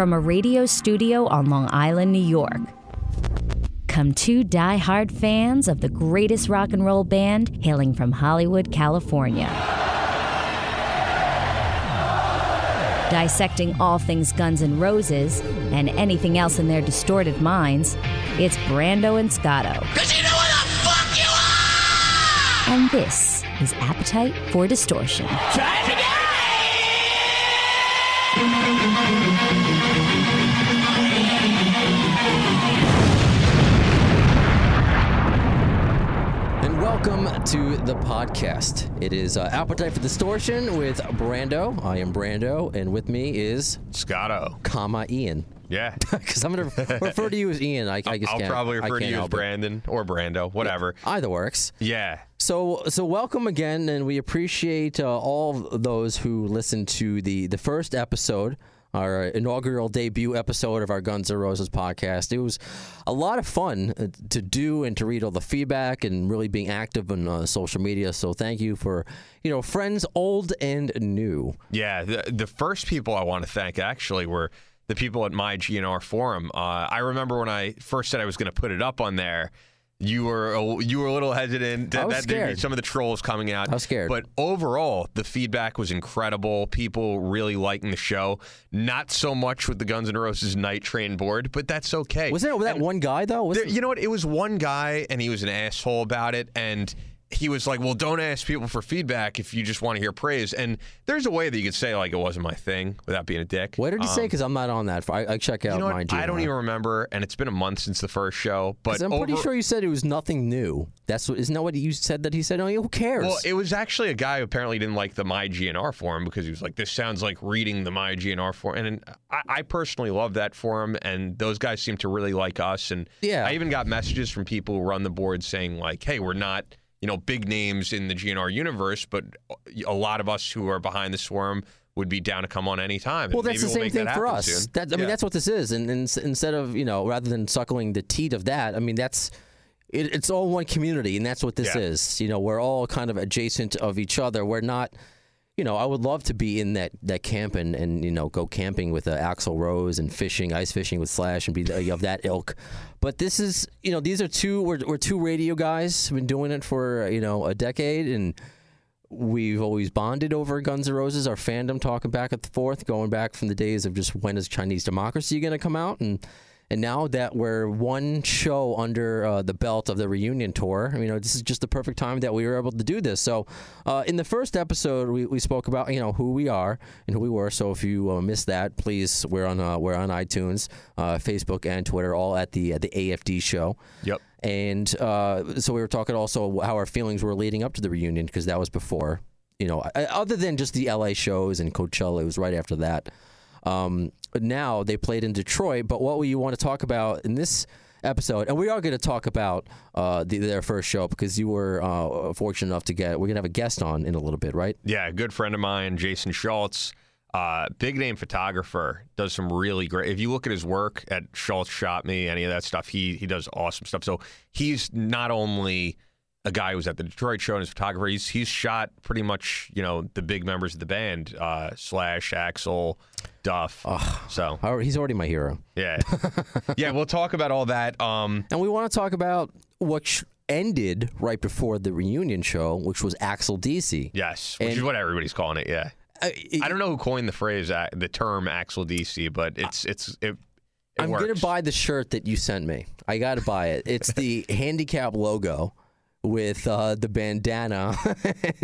From a radio studio on Long Island, New York, come two die-hard fans of the greatest rock and roll band hailing from Hollywood, California. Dissecting all things Guns N' Roses and anything else in their distorted minds, it's Brando and Scotto. Cause you know what the fuck you are! And this is Appetite for Distortion. Welcome to the podcast. It is uh, Appetite for Distortion with Brando. I am Brando, and with me is Scotto. comma Ian. Yeah. Because I'm going to refer to you as Ian. I, I just I'll can't, probably refer to you as help it. Brandon or Brando, whatever. Either works. Yeah. So, so welcome again, and we appreciate uh, all those who listened to the the first episode, our inaugural debut episode of our Guns N' Roses podcast. It was a lot of fun uh, to do and to read all the feedback and really being active on uh, social media. So, thank you for you know friends old and new. Yeah. The, the first people I want to thank actually were the people at my GNR forum. Uh, I remember when I first said I was going to put it up on there. You were a, you were a little hesitant. I was that, scared. Some of the trolls coming out. I was scared. But overall, the feedback was incredible. People really liking the show. Not so much with the Guns N' Roses Night Train board, but that's okay. Was there that And- one guy though? Was There, you know what? It was one guy, and he was an asshole about it, and he was like, "Well, don't ask people for feedback if you just want to hear praise." And there's a way that you could say like it wasn't my thing without being a dick. what did he say? Because I'm not on that. I, I check out Um, You know my what? I don't even remember, and it's been a month since the first show. But I'm pretty sure you said it was nothing new. That's what isn't that what you said that he said? Oh, who cares? Well, it was actually a guy who apparently didn't like the My GNR forum because he was like, "This sounds like reading the My GNR forum." And I, I personally love that forum, and those guys seem to really like us. And Yeah. I even got messages from people who run the board saying like, "Hey, we're not." You know, big names in the GNR universe, but a lot of us who are behind the swarm would be down to come on any time. Well, that's the we'll same thing for us. That, I mean, that's what this is. And, and instead of you know, rather than suckling the teat of that, I mean, that's it, it's all one community, and that's what this Yeah. is. You know, we're all kind of adjacent of each other. We're not. You know, I would love to be in that, that camp and, and you know go camping with uh, Axl Rose and fishing, ice fishing with Slash, and be the, of that ilk. But this is, you know, these are two. We're, we're two radio guys. Been doing it for uh, you know a decade, and we've always bonded over Guns N' Roses, our fandom talking back and forth, going back from the days of just when is Chinese democracy going to come out, and and now that we're one show under uh, the belt of the reunion tour, you know, this is just the perfect time that we were able to do this. So, uh, in the first episode, we, we spoke about you know who we are and who we were. So if you uh, missed that, please we're on uh, we're on iTunes, uh, Facebook, and Twitter, all at the at the AFD show. Yep. And uh, so we were talking also how our feelings were leading up to the reunion because that was before, you know, other than just the LA shows and Coachella, it was right after that. Um, now they played in Detroit. But what we want to talk about in this episode, and we are going to talk about uh, the, their first show because you were uh, fortunate enough to get. We're going to have a guest on in a little bit, right? Yeah, a good friend of mine, Jason Schultz, uh, big name photographer, does some really great. If you look at his work at Schultz Shot Me, any of that stuff, he he does awesome stuff. So he's not only a guy who's at the Detroit show and is a photographer. He's he's shot pretty much you know the big members of the band, uh, Slash, Axl, Duff. so He's already my hero. yeah, yeah, we'll talk about all that. Um, And we want to talk about what sh- ended right before the reunion show, which was Axl DC. yes, which is what everybody's calling it. Yeah. I, I don't know who coined the phrase, uh, the term Axl DC, but it's it's it. it I'm gonna buy the shirt that you sent me. I gotta buy it. It's the handicap logo with uh, the bandana.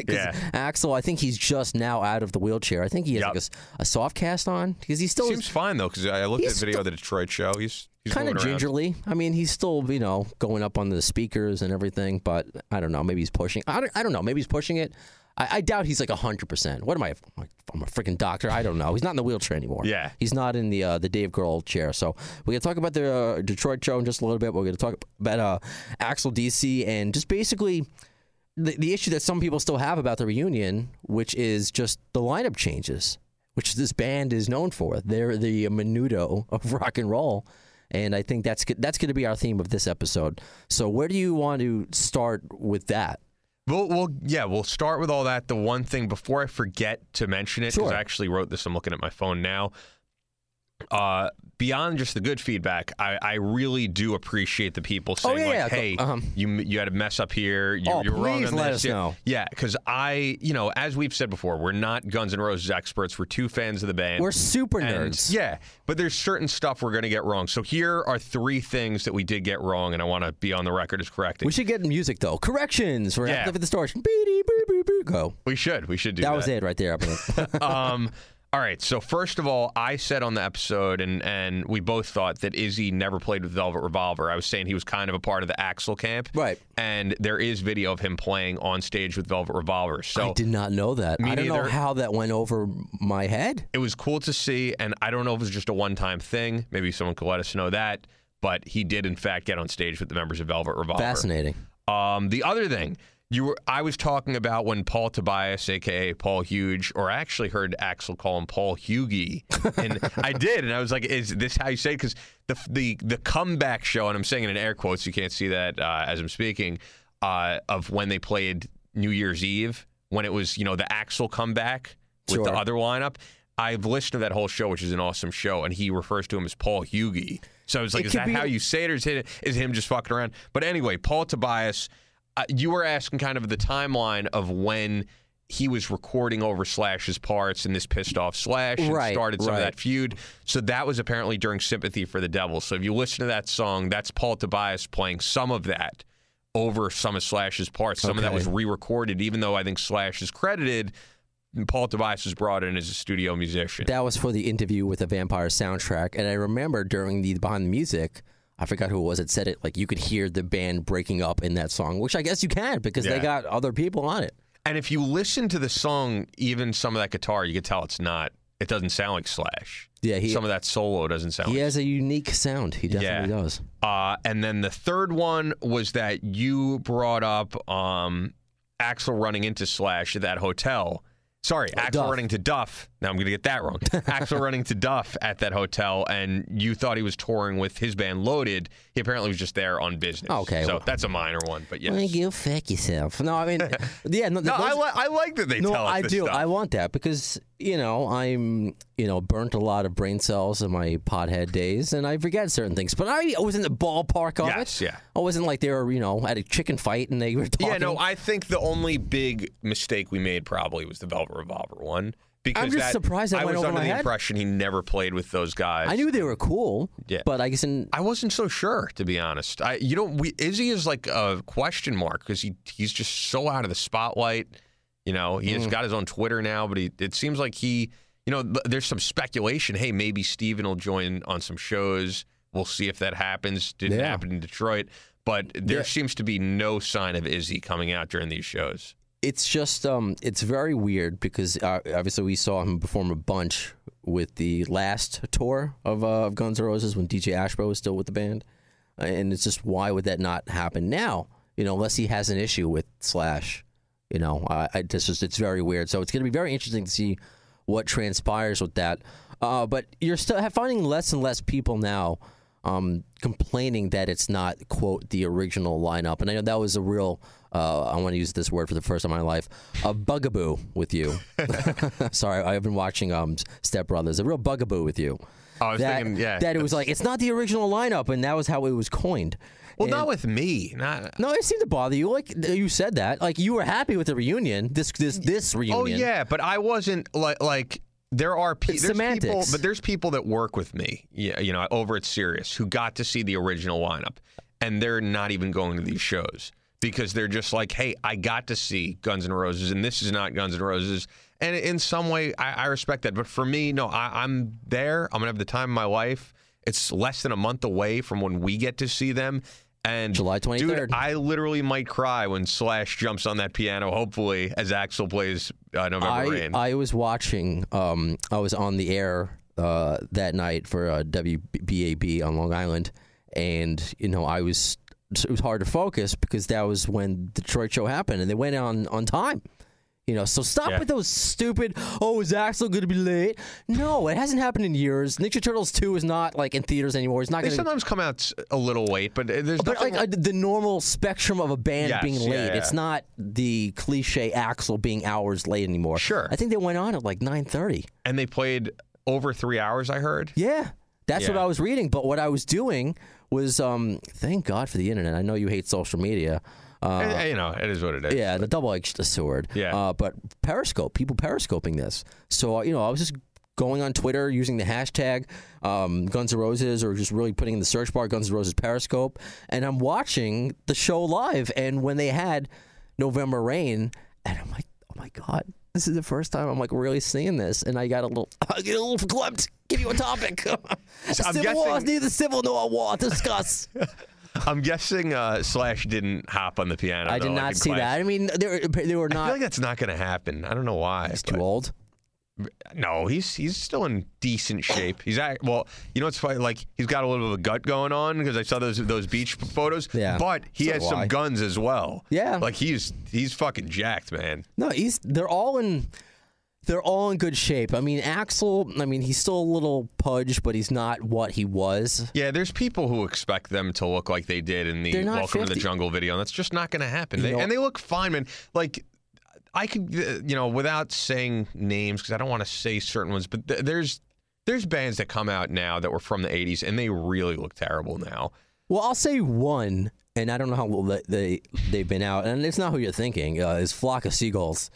Yeah. Axl, I think he's just now out of the wheelchair. I think he has Yep. like a a, soft cast on because he's still Seems fine though, because I looked at the video of the Detroit show. He's he's kind of gingerly. I mean, he's still you know going up on the speakers and everything, but I don't know. Maybe he's pushing. I don't, I don't know. Maybe he's pushing it. I, I doubt he's like hundred percent. What am I? I'm a freaking doctor. I don't know. He's not in the wheelchair anymore. Yeah. he's not in the uh, the Dave Grohl chair. So we're gonna talk about the uh, Detroit show in just a little bit. We're gonna talk about uh, Axl DC and just basically the, the issue that some people still have about the reunion, which is just the lineup changes, which this band is known for. They're the menudo of rock and roll. And I think that's that's going to be our theme of this episode. So, where do you want to start with that? We'll, we'll, yeah, we'll start with all that. The one thing before I forget to mention it, because Sure. I actually wrote this. I'm looking at my phone now. Uh, beyond just the good feedback, I, I really do appreciate the people saying Oh, yeah, like, yeah, "Hey, uh-huh. you you had a mess up here. You, Oh, you're wrong please on let this." us yeah. know. Yeah, because I, you know, as we've said before, we're not Guns N' Roses experts. We're two fans of the band. We're super And, nerds. Yeah, but there's certain stuff we're going to get wrong. So here are three things that we did get wrong, and I want to be on the record as correcting. We should get music though. Corrections. We're Yeah. at the distortion. Go. We should. We should do That that. was it right there. I um, all right. So first of all, I said on the episode, and and we both thought that Izzy never played with Velvet Revolver. I was saying he was kind of a part of the Axl camp, Right. And there is video of him playing on stage with Velvet Revolver. So I did not know that. I don't know how that went over my head. it was cool to see, and I don't know if it was just a one-time thing. Maybe someone could let us know that. But he did, in fact, get on stage with the members of Velvet Revolver. Fascinating. Um, the other thing you were, I was talking about when Paul Tobias, aka Paul Huge, or I actually heard Axl call him Paul Hugie, and I did, and I was like, "Is this how you say?" Because the the the comeback show, and I'm saying it in air quotes, you can't see that uh, as I'm speaking, uh, of when they played New Year's Eve, when it was you know the Axl comeback with the other lineup. I've listened to that whole show, which is an awesome show, and he refers to him as Paul Hugie. So I was like, It is that be- how you say it, or is it is him just fucking around? But anyway, Paul Tobias, you were asking kind of the timeline of when he was recording over Slash's parts, and this pissed off Slash and Right, started some of that feud. So that was apparently during Sympathy for the Devil. So if you listen to that song, that's Paul Tobias playing some of that over some of Slash's parts. Some of that was re-recorded, even though I think Slash is credited. Paul Tobias was brought in as a studio musician. That was for the interview with the Vampire soundtrack, and I remember during the behind the music, I forgot who it was that said it. Like you could hear the band breaking up in that song, which I guess you can because Yeah. they got other people on it. And if you listen to the song, even some of that guitar, you can tell it's not. It doesn't sound like Slash. Yeah, he some of that solo doesn't sound. he like has a unique sound. He definitely Yeah. does. Uh, and then the third one was that you brought up um, Axl running into Slash at that hotel. Sorry, oh, Axl Duff. running to Duff. Now I'm going to get that wrong. Axl running to Duff at that hotel, and you thought he was touring with his band Loaded. He apparently was just there on business. Okay, so well- that's a minor one, but yes. Well, you fuck yourself. No, I mean, yeah, no, no, those- I, li- I like that they no, tell us I do. stuff. I want that because you know I'm you know burnt a lot of brain cells in my pothead days, and I forget certain things. But I was in the ballpark of Yes, it. yeah. I wasn't like they were you know at a chicken fight and they were talking. Yeah, no, I think the only big mistake we made probably was the Velvet Revolver one. Because I'm just that- surprised that I went was over under the head. impression he never played with those guys. I knew they were cool. Yeah. but I guess in I wasn't so sure, to be honest. I, you know, we, Izzy is like a question mark because he he's just so out of the spotlight. You know, he Mm. has got his own Twitter now, but he, it seems like he, you know, there's some speculation. Hey, maybe Steven will join on some shows. We'll see if that happens. Didn't Yeah. happen in Detroit, but there Yeah. seems to be no sign of Izzy coming out during these shows. it's just um it's very weird because uh, obviously we saw him perform a bunch with the last tour of, uh, of Guns N' Roses when DJ Ashba was still with the band, and it's just why would that not happen now? You know, unless he has an issue with Slash. You know, I, I this is it's very weird. So it's going to be very interesting to see what transpires with that. Uh, but you're still finding less and less people now um, complaining that it's not quote the original lineup, and I know that was a real. Uh, I want to use this word for the first time in my life. A bugaboo with you. Sorry, I've been watching um, Step Brothers. A real bugaboo with you. I was that, thinking, yeah, that it was like it's not the original lineup, and that was how it was coined. Well, And- not with me. Not. no, it seemed to bother you. Like you said that, like you were happy with the reunion. This this this oh, reunion. Oh yeah, but I wasn't like like there are pe- there's people, semantics. but there's people that work with me, yeah, you know, over at Sirius who got to see the original lineup, and they're not even going to these shows because they're just like, hey, I got to see Guns N' Roses, and this is not Guns N' Roses. And in some way, I, I respect that. But for me, no, I, I'm there. I'm gonna have the time of my life. It's less than a month away from when we get to see them. And July 23rd. Dude, I literally might cry when Slash jumps on that piano. Hopefully, as Axl plays uh, November I, Rain. I was watching. Um, I was on the air uh, that night for uh, WBAB on Long Island, and you know I was. It was hard to focus because that was when the Detroit show happened, and they went on on time. You know, so stop Yeah. with those stupid. Oh, is Axl going to be late? No, it hasn't happened in years. Ninja Turtles two is not like in theaters anymore. It's not They going to. sometimes come out a little late, but uh, there's But like uh, the normal spectrum of a band Yes, being late, yeah. it's not the cliche Axl being hours late anymore. Sure. I think they went on at like nine thirty. and they played over three hours. I heard. Yeah, that's what I was reading. But what I was doing was, um, thank God for the internet. I know you hate social media. Uh, Eh, you know, it is what it is. yeah, the double-edged sword. Yeah. Uh, but Periscope, people periscoping this. So uh, you know, I was just going on Twitter using the hashtag um, Guns N' Roses, or just really putting in the search bar Guns N' Roses Periscope, and I'm watching the show live. And when they had November Rain, and I'm like, oh my God. This is the first time I'm like really seeing this, and I got a little, I get a little verklempt. Give you a topic. I'm civil war, guessing- neither civil nor a war. To discuss. I'm guessing uh, Slash didn't hop on the piano. I did like not in see class. that. I mean, they were, they were I feel like that's not going to happen. I don't know why. He's but- too old. No, he's he's still in decent shape. He's act, well, you know what's funny? Like he's got a little bit of a gut going on because I saw those those beach photos. Yeah. but he So has some I. guns as well. Yeah. like he's he's fucking jacked, man. No, he's they're all in they're all in good shape. I mean, Axl, I mean, he's still a little pudge, but he's not what he was. Yeah, there's people who expect them to look like they did in the Welcome to the Jungle video, and that's just not going to happen. They, and they look fine, man. Like I could, uh, you know, without saying names because I don't want to say certain ones, but th- there's there's bands that come out now that were from the '80s, and they really look terrible now. Well, I'll say one, and I don't know how well they, they they've been out, and it's not who you're thinking. Uh, is Flock of Seagulls.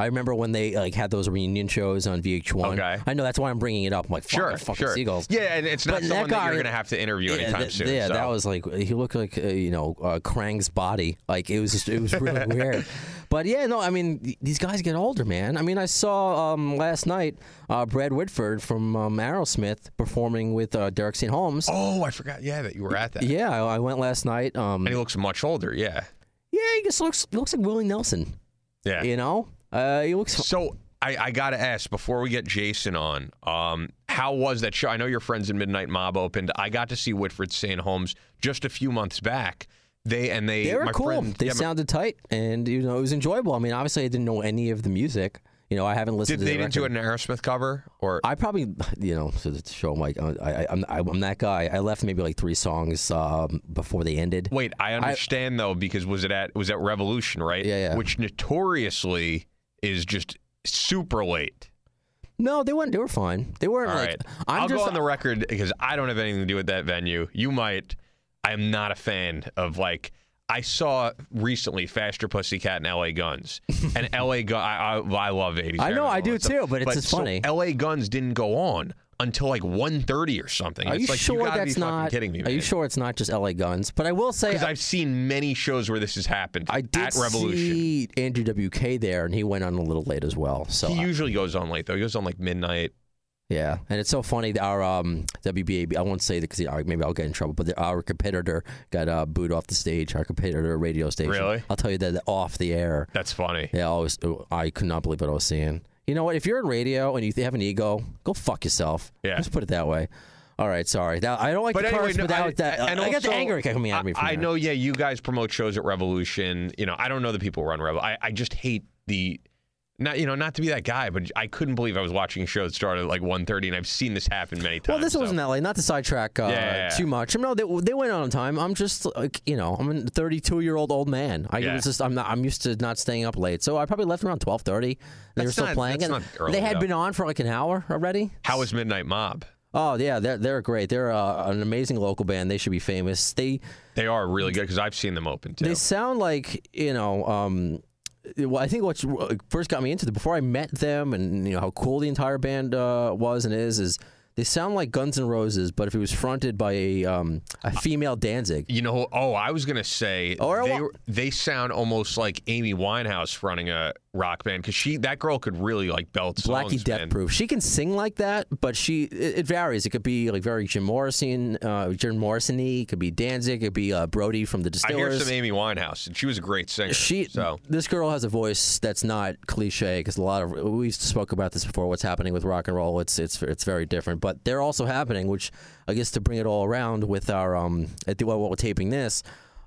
I remember when they like had those reunion shows on VH1. Okay. I know that's why I'm bringing it up. I'm like, fuck, Sure, fucking sure. seagulls. Yeah, and it's not But that someone that, guy- you're going to have to interview Yeah, anytime that, soon. yeah, so. that was like he looked like uh, you know uh, Krang's body. Like it was just it was really weird. But yeah, no, I mean these guys get older, man. I mean I saw um, last night uh, Brad Whitford from um, Aerosmith performing with uh, Derek St. Holmes. Oh, I forgot. Yeah, that you were at that. Yeah, I, I went last night. Um, And he looks much older. Yeah. yeah, he just looks looks like Willie Nelson. Yeah. You know, uh, he looks. So I, I got to ask before we get Jason on, um, how was that show? I know your friends in Midnight Mob opened. I got to see Whitford St. Holmes just a few months back. They and they, They were my cool. friend- they yeah, sounded tight, and you know it was enjoyable. I mean, obviously I didn't know any of the music. You know, I haven't listened Did to they the didn't do an Aerosmith cover or? I probably, you know, to the show, I'm like, I, I, I'm, I'm that guy. I left maybe like three songs um, before they ended. Wait, I understand though because was it at was at Revolution, right? Yeah, yeah. Which notoriously is just super late. No, they weren't. They were fine. They weren't All like. right, I'm I'll just, go on the record because I don't have anything to do with that venue. You might. I am not a fan of like. I saw recently Faster Pussycat and L.A. Guns, and L.A. Gun. I, I, I love 80s. I know, I do stuff. too, but it's just so funny. L.A. Guns didn't go on until like 1.30 or something. Are it's you like, sure you that's not? kidding me? Are you sure it's not just L.A. Guns? But I will say, Because I've seen many shows where this has happened I did at Revolution. see Andrew WK there, and he went on a little late as well. So He I- usually goes on late though. He goes on like midnight. Yeah, and it's so funny. Our um, WBAB, I won't say that because maybe I'll get in trouble, but the, our competitor got uh, booed off the stage. Our competitor radio station. Really? I'll tell you that off the air. That's funny. Yeah, I was. I could not believe what I was seeing. You know what? If you're in radio and you have an ego, go fuck yourself. Yeah. Just put it that way. All right, sorry. Now, I don't like But to anyway, curse no, without I, that. and I got the also, anger coming out of me. I, I know, yeah, you guys promote shows at Revolution. You know, I don't know the people who run Revel. I, I just hate the, not you know, not to be that guy, but I couldn't believe I was watching a show that started at like 1.30, and I've seen this happen many times. Well, this so. wasn't that late. Not to sidetrack uh, Yeah, yeah, yeah. too much. No, they, they went on time. I'm just like you know, I'm a 32 year old old man. I was just I'm not I'm used to not staying up late, so I probably left around 12:30. They were still not- playing, and they had though. been on for like an hour already. How was Midnight Mob? Oh yeah, they're they're great. They're uh, an amazing local band. They should be famous. They They are really good because I've seen them open too. they sound like you know. Um, well, I think what first got me into it before I met them, and you know how cool the entire band uh, was and is, is they sound like Guns N' Roses, but if it was fronted by a um, a female Danzig. you know, oh, I was gonna say Or they what- were- they sound almost like Amy Winehouse running a rock band because she that girl could really like belt songs. Blackie Death. Proof. She can sing like that, but she it, it varies. It could be like very Jim Morrison, uh, Jim Morrison-y. It could be Danzig. It could be uh, Brody from the Distillers. I hear some Amy Winehouse, and she was a great singer. She, so this girl has a voice that's not cliche because a lot of we spoke about this before. What's happening with rock and roll? It's it's it's very different, but they're also happening. Which I guess to bring it all around with our um at the while we're taping this.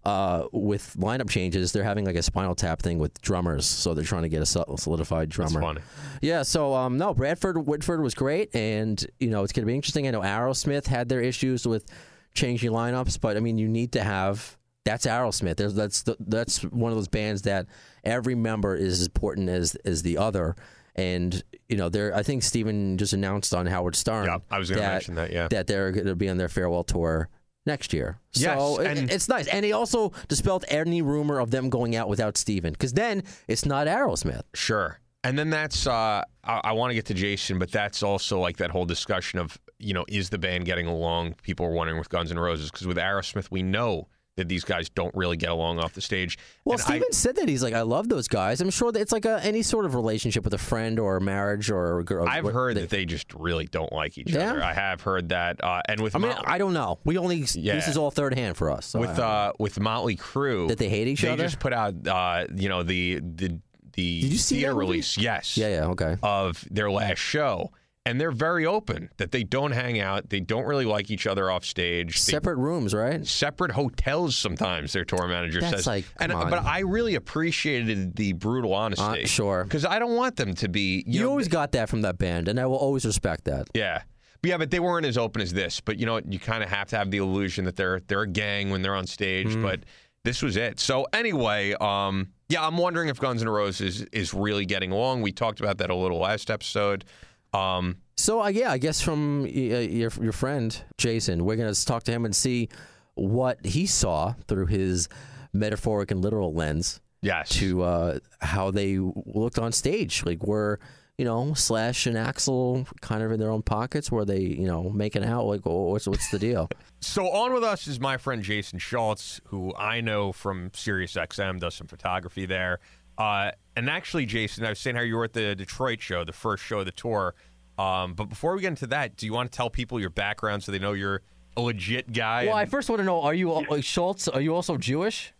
Uh, with lineup changes, they're having like a Spinal Tap thing with drummers, so they're trying to get a solidified drummer. funny. Yeah, so um, no, Bradford Whitford was great, and you know it's going to be interesting. I know Aerosmith had their issues with changing lineups, but I mean you need to have that's Aerosmith. There's, that's the, that's one of those bands that every member is as important as as the other, and you know, they're. I think Steven just announced on Howard Stern. Yeah, I was gonna that, mention that, yeah. that they're going to be on their farewell tour next year. Yes, so it- and- it's nice, and he also dispelled any rumor of them going out without Steven, because then it's not Aerosmith. Sure. And then that's uh, I, I want to get to Jason, but that's also like that whole discussion of you know is the band getting along? People are wondering with Guns N' Roses because with Aerosmith we know that these guys don't really get along off the stage. Well, And I- Steven said that he's like, I love those guys. I'm sure that it's like a, any sort of relationship with a friend or a marriage or a girl. I've heard that they just really don't like each Yeah? other. I have heard that, uh, and with I mean, I don't know. We only Yeah. this is all third hand for us. So with uh, with Motley Crue That they hate each they other? They just put out uh, you know the the the Did you see theater release. Yes. yeah, yeah, okay. of their last show. And they're very open that they don't hang out. They don't really like each other off stage. They- Separate rooms, right? separate hotels sometimes their tour manager That's says like, and come but. I really appreciated the brutal honesty Uh, sure. because I don't want them to be you, You know, always got that from that band, and I will always respect that. yeah but yeah but they weren't as open as this but you know you kind of have to have the illusion that they're they're a gang when they're on stage Mm. but this was it so anyway um yeah I'm wondering if Guns N' Roses is, is really getting along we talked about that a little last episode um So uh, yeah, I guess from uh, your your friend Jason, we're gonna talk to him and see what he saw through his metaphoric and literal lens yes to uh, how they looked on stage. Like were you know Slash and Axl kind of in their own pockets? Were they you know making out? Like oh, what's what's the deal? So on with us is my friend Jason Schultz, who I know from SiriusXM, does some photography there. Uh, and actually, Jason, I was saying how you were at the Detroit show, the first show of the tour. Um, but before we get into that, do you want to tell people your background so they know you're a legit guy? well, I first want to know: Are you uh, Schultz? Are you also Jewish?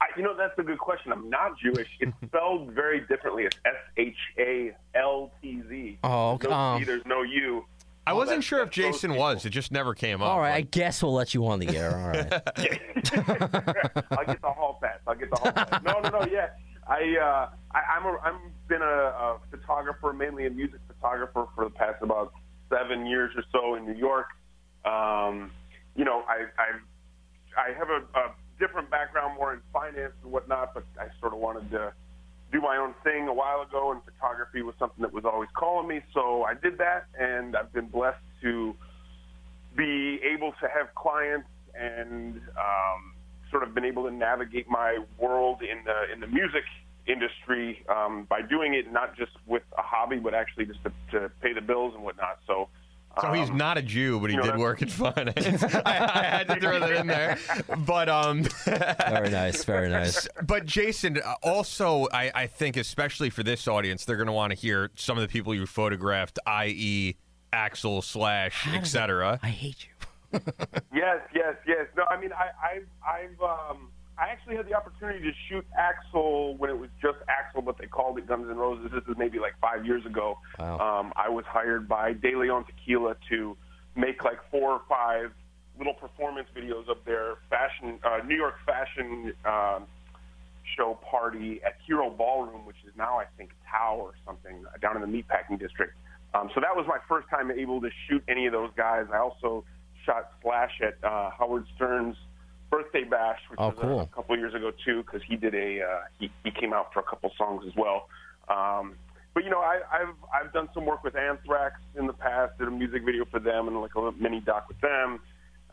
I, you know, that's a good question. I'm not Jewish. It's spelled very differently. It's S H A L T Z. Oh, okay. No Um, T, there's no U. I wasn't that's- sure if Jason people. was. It just never came up. All right, I guess we'll let you on the air. All right. I'll get the hall pass. I'll get the hall pass. No, no, no. Yeah, I, uh, I I'm a, I'm been a, a photographer, mainly a music photographer, for the past about seven years or so in New York. Um, you know, I I I have a, a different background, more in finance and whatnot, but I sort of wanted to do my own thing a while ago, and photography was something that was always calling me. So I did that, and I've been blessed to be able to have clients and um, sort of been able to navigate my world in the in the music industry um, by doing it not just with a hobby, but actually just to, to pay the bills and whatnot. So. So he's um, not a Jew, but he you know, did work in finance. I, I had to throw that in there. But um, very nice. Very nice. But Jason, uh, also, I, I think especially for this audience, they're going to want to hear some of the people you photographed, i.e., Axl slash etc. I hate you. Yes, yes, yes. No, I mean, I, I've, I've, um, I actually had the opportunity to shoot Axl when it was just Axl, but they called it Guns N' Roses. This is maybe like five years ago. Wow. Um, I was hired by De Leon Tequila to make like four or five little performance videos of their fashion, uh, New York fashion um, show party at Hiro Ballroom, which is now I think Tao or something down in the meatpacking district. Um, so that was my first time able to shoot any of those guys. I also shot Slash at uh, Howard Stern's birthday bash, which Oh, was a- cool. a, couple years ago too, because he did a uh, he, he came out for a couple songs as well. Um, but you know, I, I've I've done some work with Anthrax in the past. Did a music video for them and like a mini doc with them.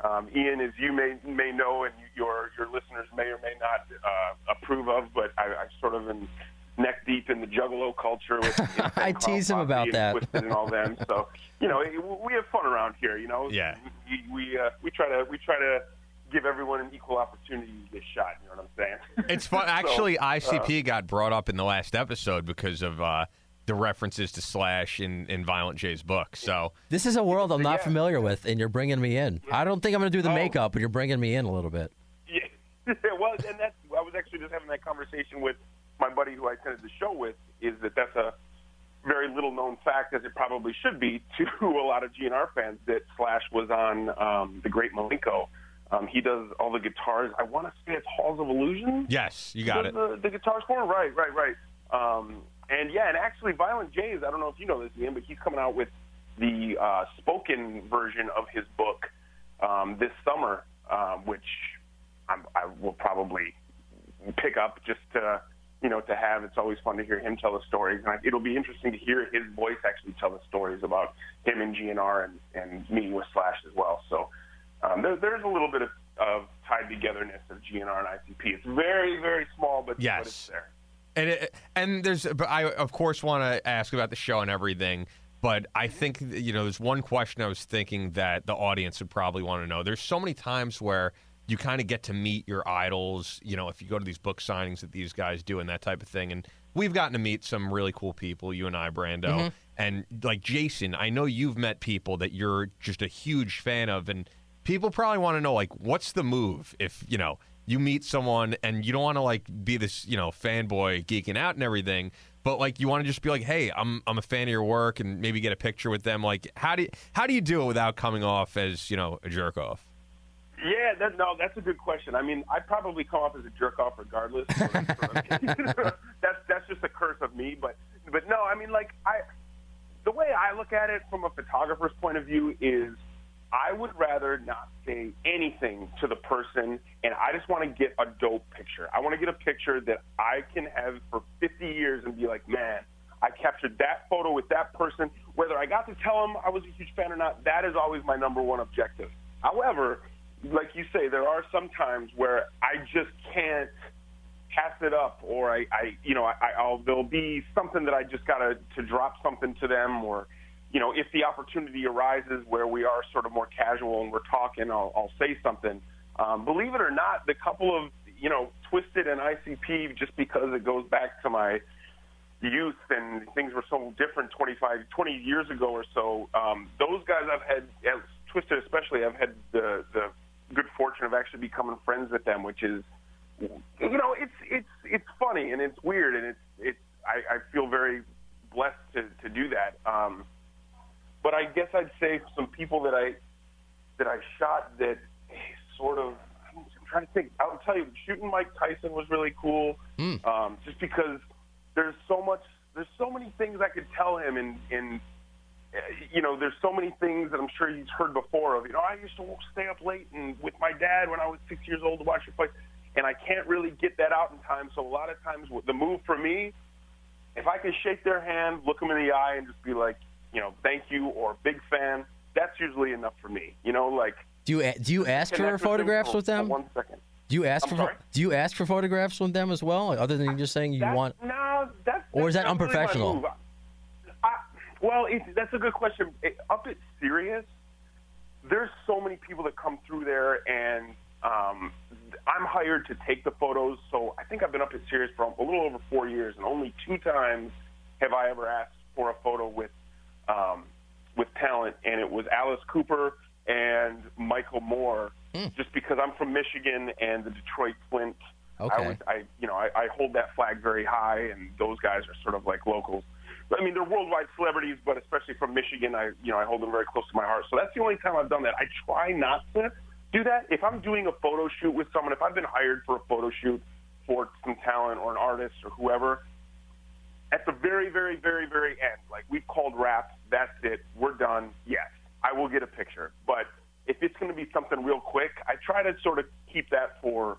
Um, Ian, as you may may know, and your your listeners may or may not uh, approve of, but I, I sort of am neck deep in the Juggalo culture. With I tease him about and that. Twisted and all them. So you know, we have fun around here. You know, Yeah. We we, uh, we try to we try to give everyone an equal opportunity to get shot. You know what I'm saying? It's fun. Actually, So, uh, ICP got brought up in the last episode because of uh, the references to Slash in, in Violent J's book. So This is a world I'm not Yeah. familiar with, and you're bringing me in. I don't think I'm going to do the Oh. makeup, but you're bringing me in a little bit. Yeah, well, and that's I was actually just having that conversation with my buddy who I attended the show with. Is that that's a very little known fact, as it probably should be to a lot of GNR fans, that Slash was on um, the Great Milenko. Um, he does all the guitars. I want to say it's Halls of Illusion. yes, you got it. The, the guitars for right, right, right. Um, and yeah, and actually, Violent J's. I don't know if you know this, Ian, but he's coming out with the uh, spoken version of his book um, this summer, um, which I'm, I will probably pick up just to you know, to have. It's always fun to hear him tell the stories, and I, it'll be interesting to hear his voice actually tell the stories about him and GNR and, and meeting with Slash as well. So um, there, there's a little bit of, of tied togetherness of GNR and ICP. It's very, very small, but, Yes. but it's there. And it, and there's, but I of course want to ask about the show and everything. But I think you know, there's one question I was thinking that the audience would probably want to know. There's so many times where you kind of get to meet your idols. You know, if you go to these book signings that these guys do and that type of thing. And we've gotten to meet some really cool people. You and I, Brando, and like Jason. I know you've met people that you're just a huge fan of, and people probably want to know like, what's the move if you know you meet someone and you don't want to like be this you know fanboy geeking out and everything but like you want to just be like hey i'm i'm a fan of your work and maybe get a picture with them like how do you, how do you do it without coming off as you know a jerk off Yeah, that, no, that's a good question. I mean, I probably come off as a jerk off regardless. that's that's just a curse of me. But but no, I mean, like I, the way I look at it from a photographer's point of view is, I would rather not say anything to the person, and I just want to get a dope picture. I want to get a picture that I can have for 50 years and be like, man. I captured that photo with that person. Whether I got to tell them I was a huge fan or not, that is always my number one objective. However, like you say, there are some times where I just can't pass it up, or I, I you know, I, I'll there'll be something that I just gotta to drop something to them, or you know, if the opportunity arises where we are sort of more casual and we're talking, I'll, I'll say something. Um, believe it or not, the couple of you know, Twisted and ICP, just because it goes back to my youth and things were so different 25, 20 years ago or so. Um, those guys I've had, Twisted especially, I've had the the good fortune of actually becoming friends with them, which is, you know, it's it's it's funny and it's weird and it's it's I, I feel very blessed to to do that. Um, but I guess I'd say some people that I that I shot that sort of. I'm trying to think. I'll tell you, shooting Mike Tyson was really cool, um, just because there's so much there's so many things I could tell him and and uh, you know there's so many things that I'm sure he's heard before of you know I used to stay up late and with my dad when I was six years old to watch your fight and I can't really get that out in time so a lot of times the move for me if I can shake their hand look them in the eye and just be like you know thank you or big fan that's usually enough for me you know like Do you do you ask for photographs with them? one second Do you ask I'm for sorry? do you ask for photographs with them as well, other than just saying you That- want? No, that's, Or is that not really unprofessional? I, well, it, that's a good question. It, up at Sirius, there's so many people that come through there, and um, I'm hired to take the photos. So I think I've been up at Sirius for a little over four years, and only two times have I ever asked for a photo with um, with talent, and it was Alice Cooper and Michael Moore. Hmm. Just because I'm from Michigan and the Detroit Flint Okay. I, I you know, I, I hold that flag very high, and those guys are sort of like locals. I mean, they're worldwide celebrities, but especially from Michigan, I you know I hold them very close to my heart. So that's the only time I've done that. I try not to do that. If I'm doing a photo shoot with someone, if I've been hired for a photo shoot for some talent or an artist or whoever, at the very, very, very, very end, like we've called wraps, that's it, we're done. Yes, I will get a picture, but if it's going to be something real quick, I try to sort of keep that for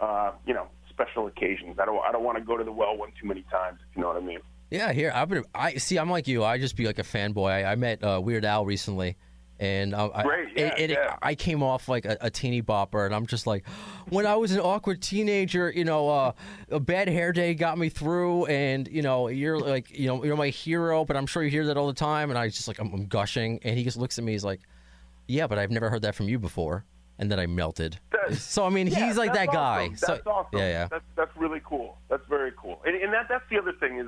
uh, you know, special occasions. I don't I don't want to go to the well one too many times, if you know what I mean. Yeah, here I've been. I see. I'm like you. I just be like a fanboy. I, I met uh, Weird Al recently, and uh, I, Great, yeah, it, it, yeah. I came off like a, a teeny bopper, and I'm just like, when I was an awkward teenager, you know, uh, a bad hair day got me through, and you know, you're like, you know, you're my hero. But I'm sure you hear that all the time, and I just like, I'm, I'm gushing, and he just looks at me. He's like, yeah, but I've never heard that from you before, and then I melted. That- So I mean, Yeah, he's like that's that guy. awesome. So That's awesome. yeah, yeah. That's that's really cool. That's very cool. And, and that that's the other thing is,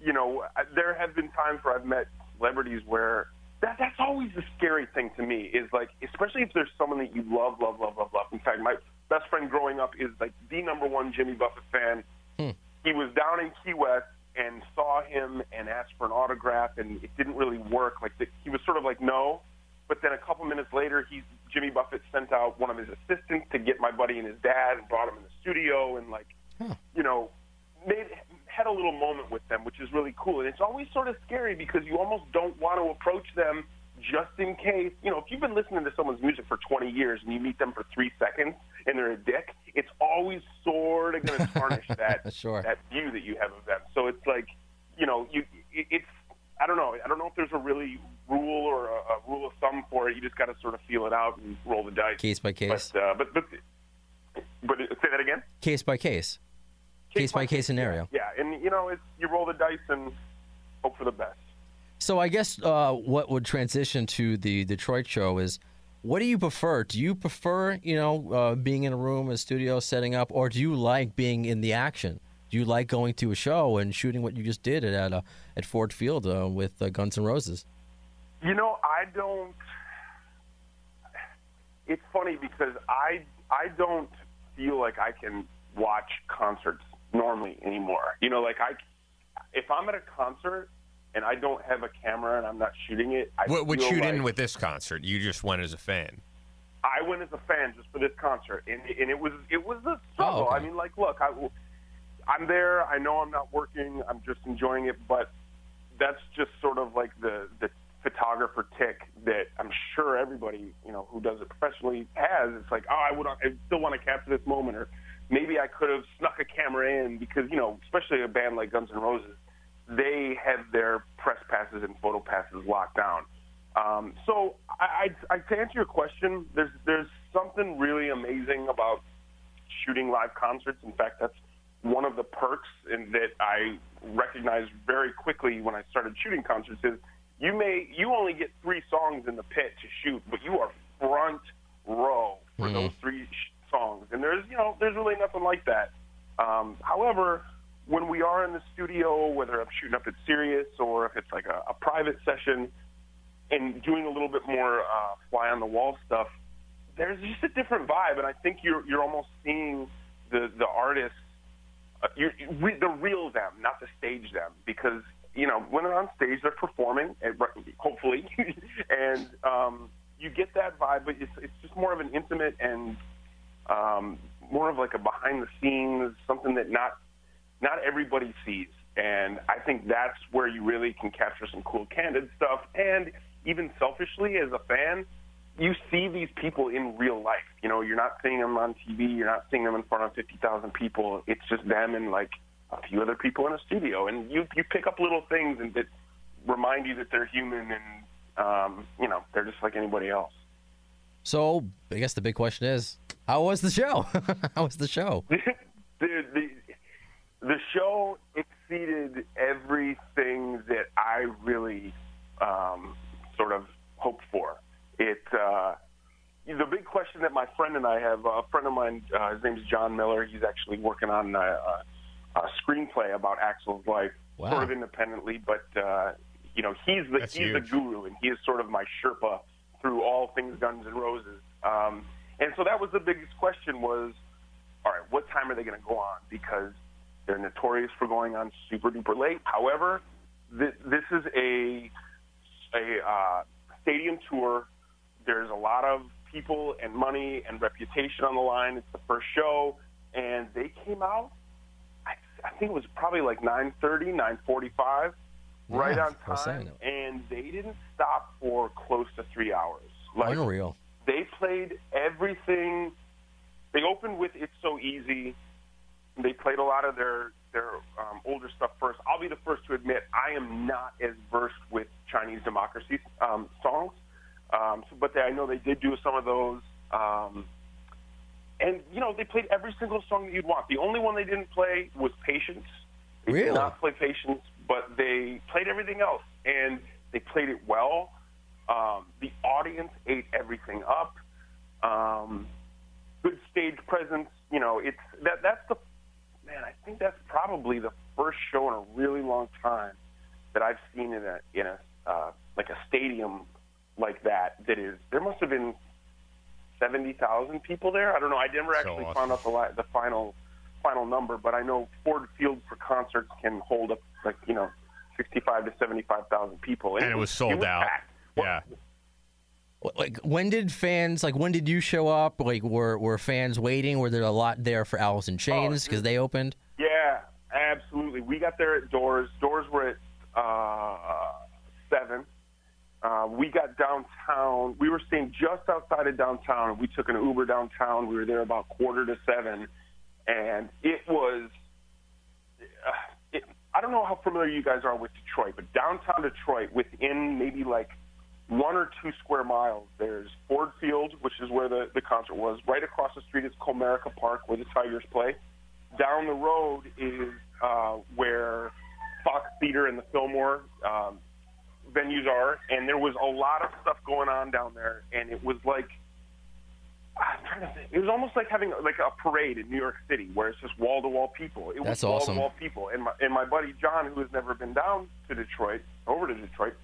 you know, I- there have been times where I've met celebrities where that that's always the scary thing to me is like, especially if there's someone that you love, love, love, love, love. In fact, my best friend growing up is like the number one Jimmy Buffett fan. Hmm. He was down in Key West and saw him and asked for an autograph, and it didn't really work. Like the, he was sort of like no, but then a couple minutes later, he Jimmy Buffett sent out one of his assistants to get my buddy and his dad and brought him in the studio and like, you know, made had a little moment with them, which is really cool. And it's always sort of scary because you almost don't want to approach them just in case, you know, if you've been listening to someone's music for 20 years and you meet them for three seconds and they're a dick, it's always sort of going to tarnish that Sure. that view that you have of them. So it's like, you know, you it- it's I don't know. I don't know if there's a really rule or a, a rule of thumb for it. You just got to sort of feel it out and roll the dice. Case by case. But uh, but but but say that again. Case by case. Case by case scenario. Yeah, and you know, it's you roll the dice and hope for the best. So I guess uh, what would transition to the Detroit show is, what do you prefer? Do you prefer, you know, uh, being in a room, a studio, setting up, or do you like being in the action? Do you like going to a show and shooting what you just did at at, uh, at Ford Field uh, with uh, Guns N' Roses? You know, I don't. It's funny because I I don't feel like I can watch concerts normally anymore. You know, like I if I'm at a concert and I don't have a camera and I'm not shooting it, I What would feel shoot in with this concert? You just went as a fan. I went as a fan just for this concert, and and it was it was a struggle. Oh, okay. I mean, like, look, I, I'm there. I know I'm not working. I'm just enjoying it, but that's just sort of like the the photographer tick that I'm sure everybody you know who does it professionally has. It's like, oh, I would I still want to capture this moment, or maybe I could have snuck a camera in because you know, especially a band like Guns N' Roses, they have their press passes and photo passes locked down. Um, so, I, I, I, to answer your question, there's there's something really amazing about shooting live concerts. In fact, that's one of the perks and that I recognized very quickly when I started shooting concerts is you may you only get three songs in the pit to shoot, but you are front row for those three songs, and there's you know there's really nothing like that. Um, however, when we are in the studio, whether I'm shooting up at Sirius or if it's like a, a private session, and doing a little bit more uh, fly on the wall stuff, there's just a different vibe, and I think you're you're almost seeing the the artists, uh, you're, re- the real them, not the stage them, because you know when they're on stage they're performing, and hopefully, and um, you get that vibe, but it's it's just more of an intimate and um, more of like a behind the scenes, something that not not everybody sees. And I think that's where you really can capture some cool, candid stuff. And even selfishly, as a fan, you see these people in real life. You know, you're not seeing them on TV. You're not seeing them in front of 50,000 people. It's just them and like a few other people in a studio. And you you pick up little things and that remind you that they're human and um, you know they're just like anybody else. So I guess the big question is, how was the show? how was the show? the, the the show exceeded everything that I really um, sort of hoped for. It uh, the big question that my friend and I have. A friend of mine, uh, his name's John Miller. He's actually working on a, a, a screenplay about Axl's life, Wow. sort of independently, but uh, you know he's the That's he's the guru, and he is sort of my Sherpa through all things Guns and Roses. Um, and so that was the biggest question was all right, what time are they going to go on? Because they're notorious for going on super duper late. However, th- this is a a uh, stadium tour. There's a lot of people and money and reputation on the line. It's the first show, and they came out. I, I think it was probably like 9:30, 9:45, right on I was saying time, and they didn't stop for close to three hours. Like Unreal. They played everything. They opened with "It's So Easy." They played a lot of their their um, older stuff first. I'll be the first to admit I am not as versed with Chinese democracy um, songs, um, so, but they, I know they did do some of those. Um, and you know they played every single song that you'd want. The only one they didn't play was "Patience." They Really? did not play "Patience," but they played everything else, and they played it well. Um, the audience ate everything up. Um, good stage presence. You know, it's that. That's the man. I think that's probably the first show in a really long time that I've seen in a in a uh, like a stadium like that. That is, there must have been seventy thousand people there. I don't know. I never So actually awesome. found out the li- the final final number, but I know Ford Field for concerts can hold up like you know sixty five to seventy five thousand people, And it was sold out. packed. Yeah. Like when did fans like when did you show up? Like were were fans waiting? Were there a lot there for Alice in Chains because they opened? Yeah, absolutely. We got there at doors. Doors were at uh, seven, Uh, we got downtown. We were staying just outside of downtown. We took an Uber downtown. We were there about quarter to seven, and it was. Uh, it, I don't know how familiar you guys are with Detroit, but downtown Detroit, within maybe like one or two square miles, there's Ford Field, which is where the, the concert was. Right across the street is Comerica Park, where the Tigers play. Down the road is uh, where Fox Theater and the Fillmore um, venues are, and there was a lot of stuff going on down there, and it was like I'm trying to think. It was almost like having like a parade in New York City, where it's just wall to wall people. It That's was wall awesome. to wall people, and my and my buddy John, who has never been down to Detroit, over to Detroit,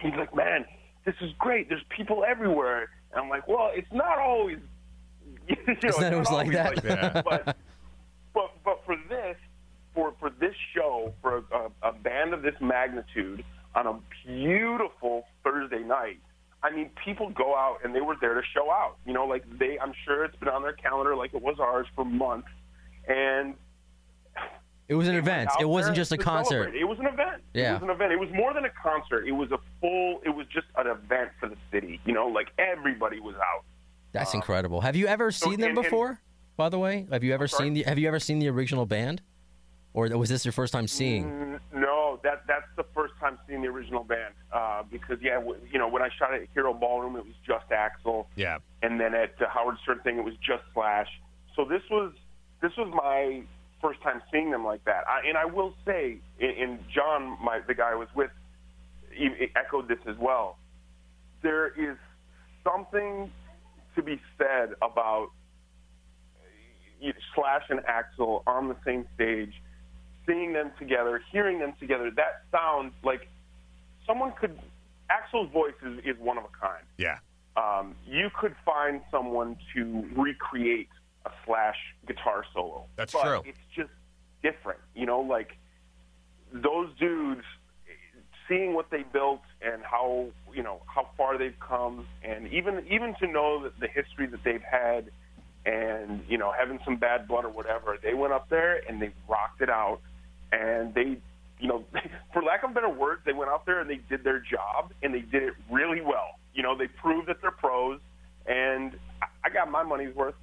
he's like, man, this is great. There's people everywhere, and I'm like, well, it's not always. You know, It's not always like that. Yeah. but but but for this for for this show for a, a band of this magnitude on a beautiful Thursday night. I mean, people go out and they were there to show out. You know, like they, I'm sure it's been on their calendar like it was ours for months. And It was an they event. went It wasn't there just a concert. celebrate. It was an event. Yeah. It was an event. It was more than a concert. It was a full. It was just an event for the city. You know, like everybody was out. That's incredible. Have you ever so- seen them and- and- before? By the way, have you ever sorry? seen the Have you ever seen the original band, or was this your first time seeing? Mm, No, that that's the first time seeing the original band. Uh, because yeah, w- you know, when I shot at Hiro Ballroom, it was just Axl, Yeah. and then at the Howard Stern thing, it was just Slash. So this was this was my first time seeing them like that. I, and I will say, and, John, my the guy I was with, echoed this as well. There is something to be said about Slash and Axl on the same stage, seeing them together, hearing them together. That sounds like someone could. Axl's voice is, is one of a kind. Yeah. Um, you could find someone to recreate a Slash guitar solo. That's but true. It's just different, you know. Like those dudes, seeing what they built and how you know how far they've come, and even even to know that the history that they've had, and you know having some bad blood or whatever, they went up there and they rocked it out, and they. You know, for lack of better words, they went out there and they did their job, and they did it really well. You know, they proved that they're pros, and I- I got my money's worth.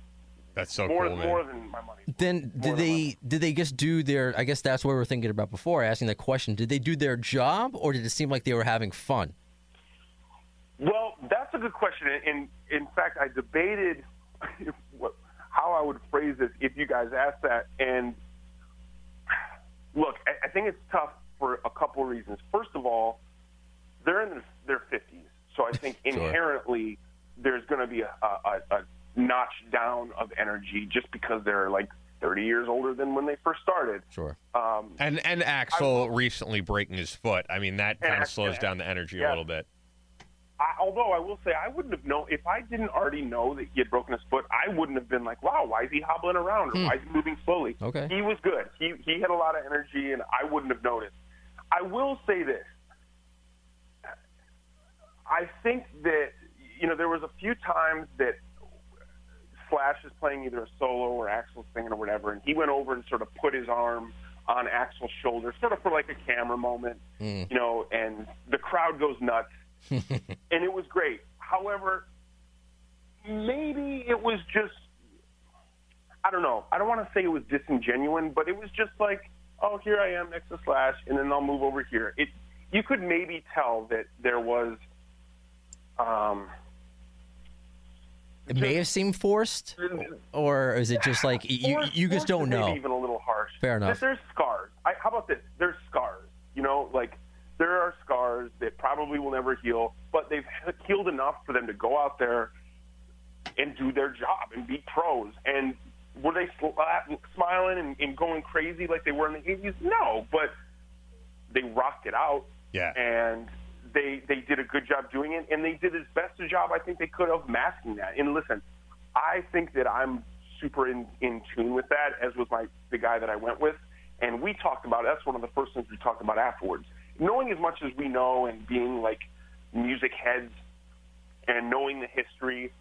That's so more cool, man. more than my money. Then More did they did they just do their? I guess that's what we were thinking about before, asking that question. Did they do their job, or did it seem like they were having fun? Well, that's a good question. In in fact, I debated how I would phrase this if you guys asked that. And look, I, I think it's tough for a couple of reasons. First of all, they're in their, their 50s, so I think Sure. inherently there's going to be a, a, a notch down of energy just because they're like 30 years older than when they first started. Sure. Um, And and Axl recently breaking his foot. I mean, that kind of slows down the energy yeah. a little bit. I, although I will say I wouldn't have known if I didn't already know that he had broken his foot. I wouldn't have been like, "Wow, why is he hobbling around? Or why is he moving slowly?" Okay. he was good. He he had a lot of energy, and I wouldn't have noticed. I will say this: I think that you know there was a few times that Slash is playing either a solo or Axl's singing or whatever, and he went over and sort of put his arm on Axl's shoulder, sort of for like a camera moment, you know, and the crowd goes nuts, and it was great. However, maybe it was just I don't know. I don't want to say it was disingenuous, but it was just like, oh, here I am next to Slash, and then I'll move over here. It you could maybe tell that there was um It may have seemed forced, or is it just like you Forced- you just don't is know? Maybe even a little harsh. Fair enough. But There's scars. I, how about this? There's scars. You know, like there are scars that probably will never heal, but they've healed enough for them to go out there and do their job and be pros. And were they sla- uh, smiling and, and going crazy like they were in the 80s? No, but they rocked it out Yeah. and they they did a good job doing it, and they did as best a job I think they could of masking that. And listen, I think that I'm super in in tune with that, as was my the guy that I went with, and we talked about It. that's one of the first things we talked about afterwards. Knowing as much as we know and being like music heads and knowing the history,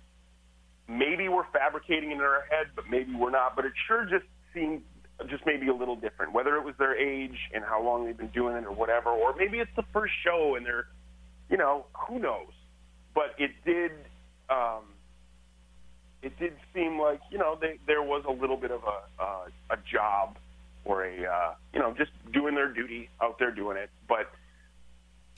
maybe we're fabricating it in our head, but maybe we're not. But it sure just seemed just maybe a little different, whether it was their age and how long they've been doing it or whatever, or maybe it's the first show and they're you know, who knows? But it did. Um, it did seem like you know they, there was a little bit of a uh, a job or a uh, you know just doing their duty out there doing it, but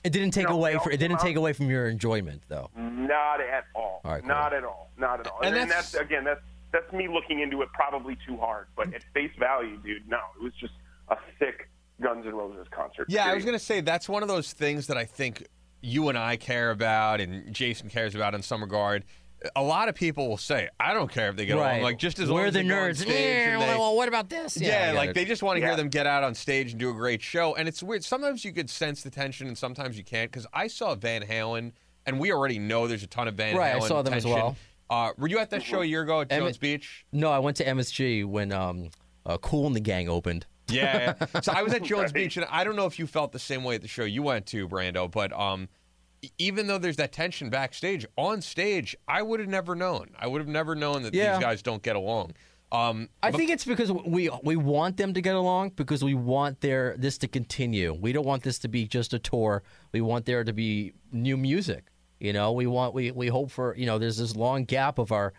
It didn't take know, away. they For, it didn't take away from your enjoyment, though. not at all. All right, cool. Not at all. Not at all. And And, and that's- that's, again that's that's me looking into it probably too hard. But at face value, dude, no, it was just a sick Guns N' Roses concert. Yeah, I was going to say that's one of those things that I think you and I care about, and Jason cares about in some regard. A lot of people will say, "I don't care if they get along." Like just as long we're as the they go on nerds. Yeah, they- well, what about this? Yeah, I get like it. they just want to hear them get out on stage and do a great show. And it's weird. Sometimes you could sense the tension, and sometimes you can't. Because I saw Van Halen, and we already know there's a ton of Van Halen. Right, I saw them as tension. well. Uh, were you at that show a year ago at Em- Jones Beach? No, I went to MSG when um, uh, Kool and the Gang opened. Yeah. so I was at Jones Beach, and I don't know if you felt the same way at the show you went to, Brando, but um, even though there's that tension backstage, on stage, I would have never known. I would have never known that Yeah. these guys don't get along. Um, I think it's because we we want them to get along because we want their this to continue. We don't want this to be just a tour. We want there to be new music. You know, we want we we hope for you know there's this long gap of our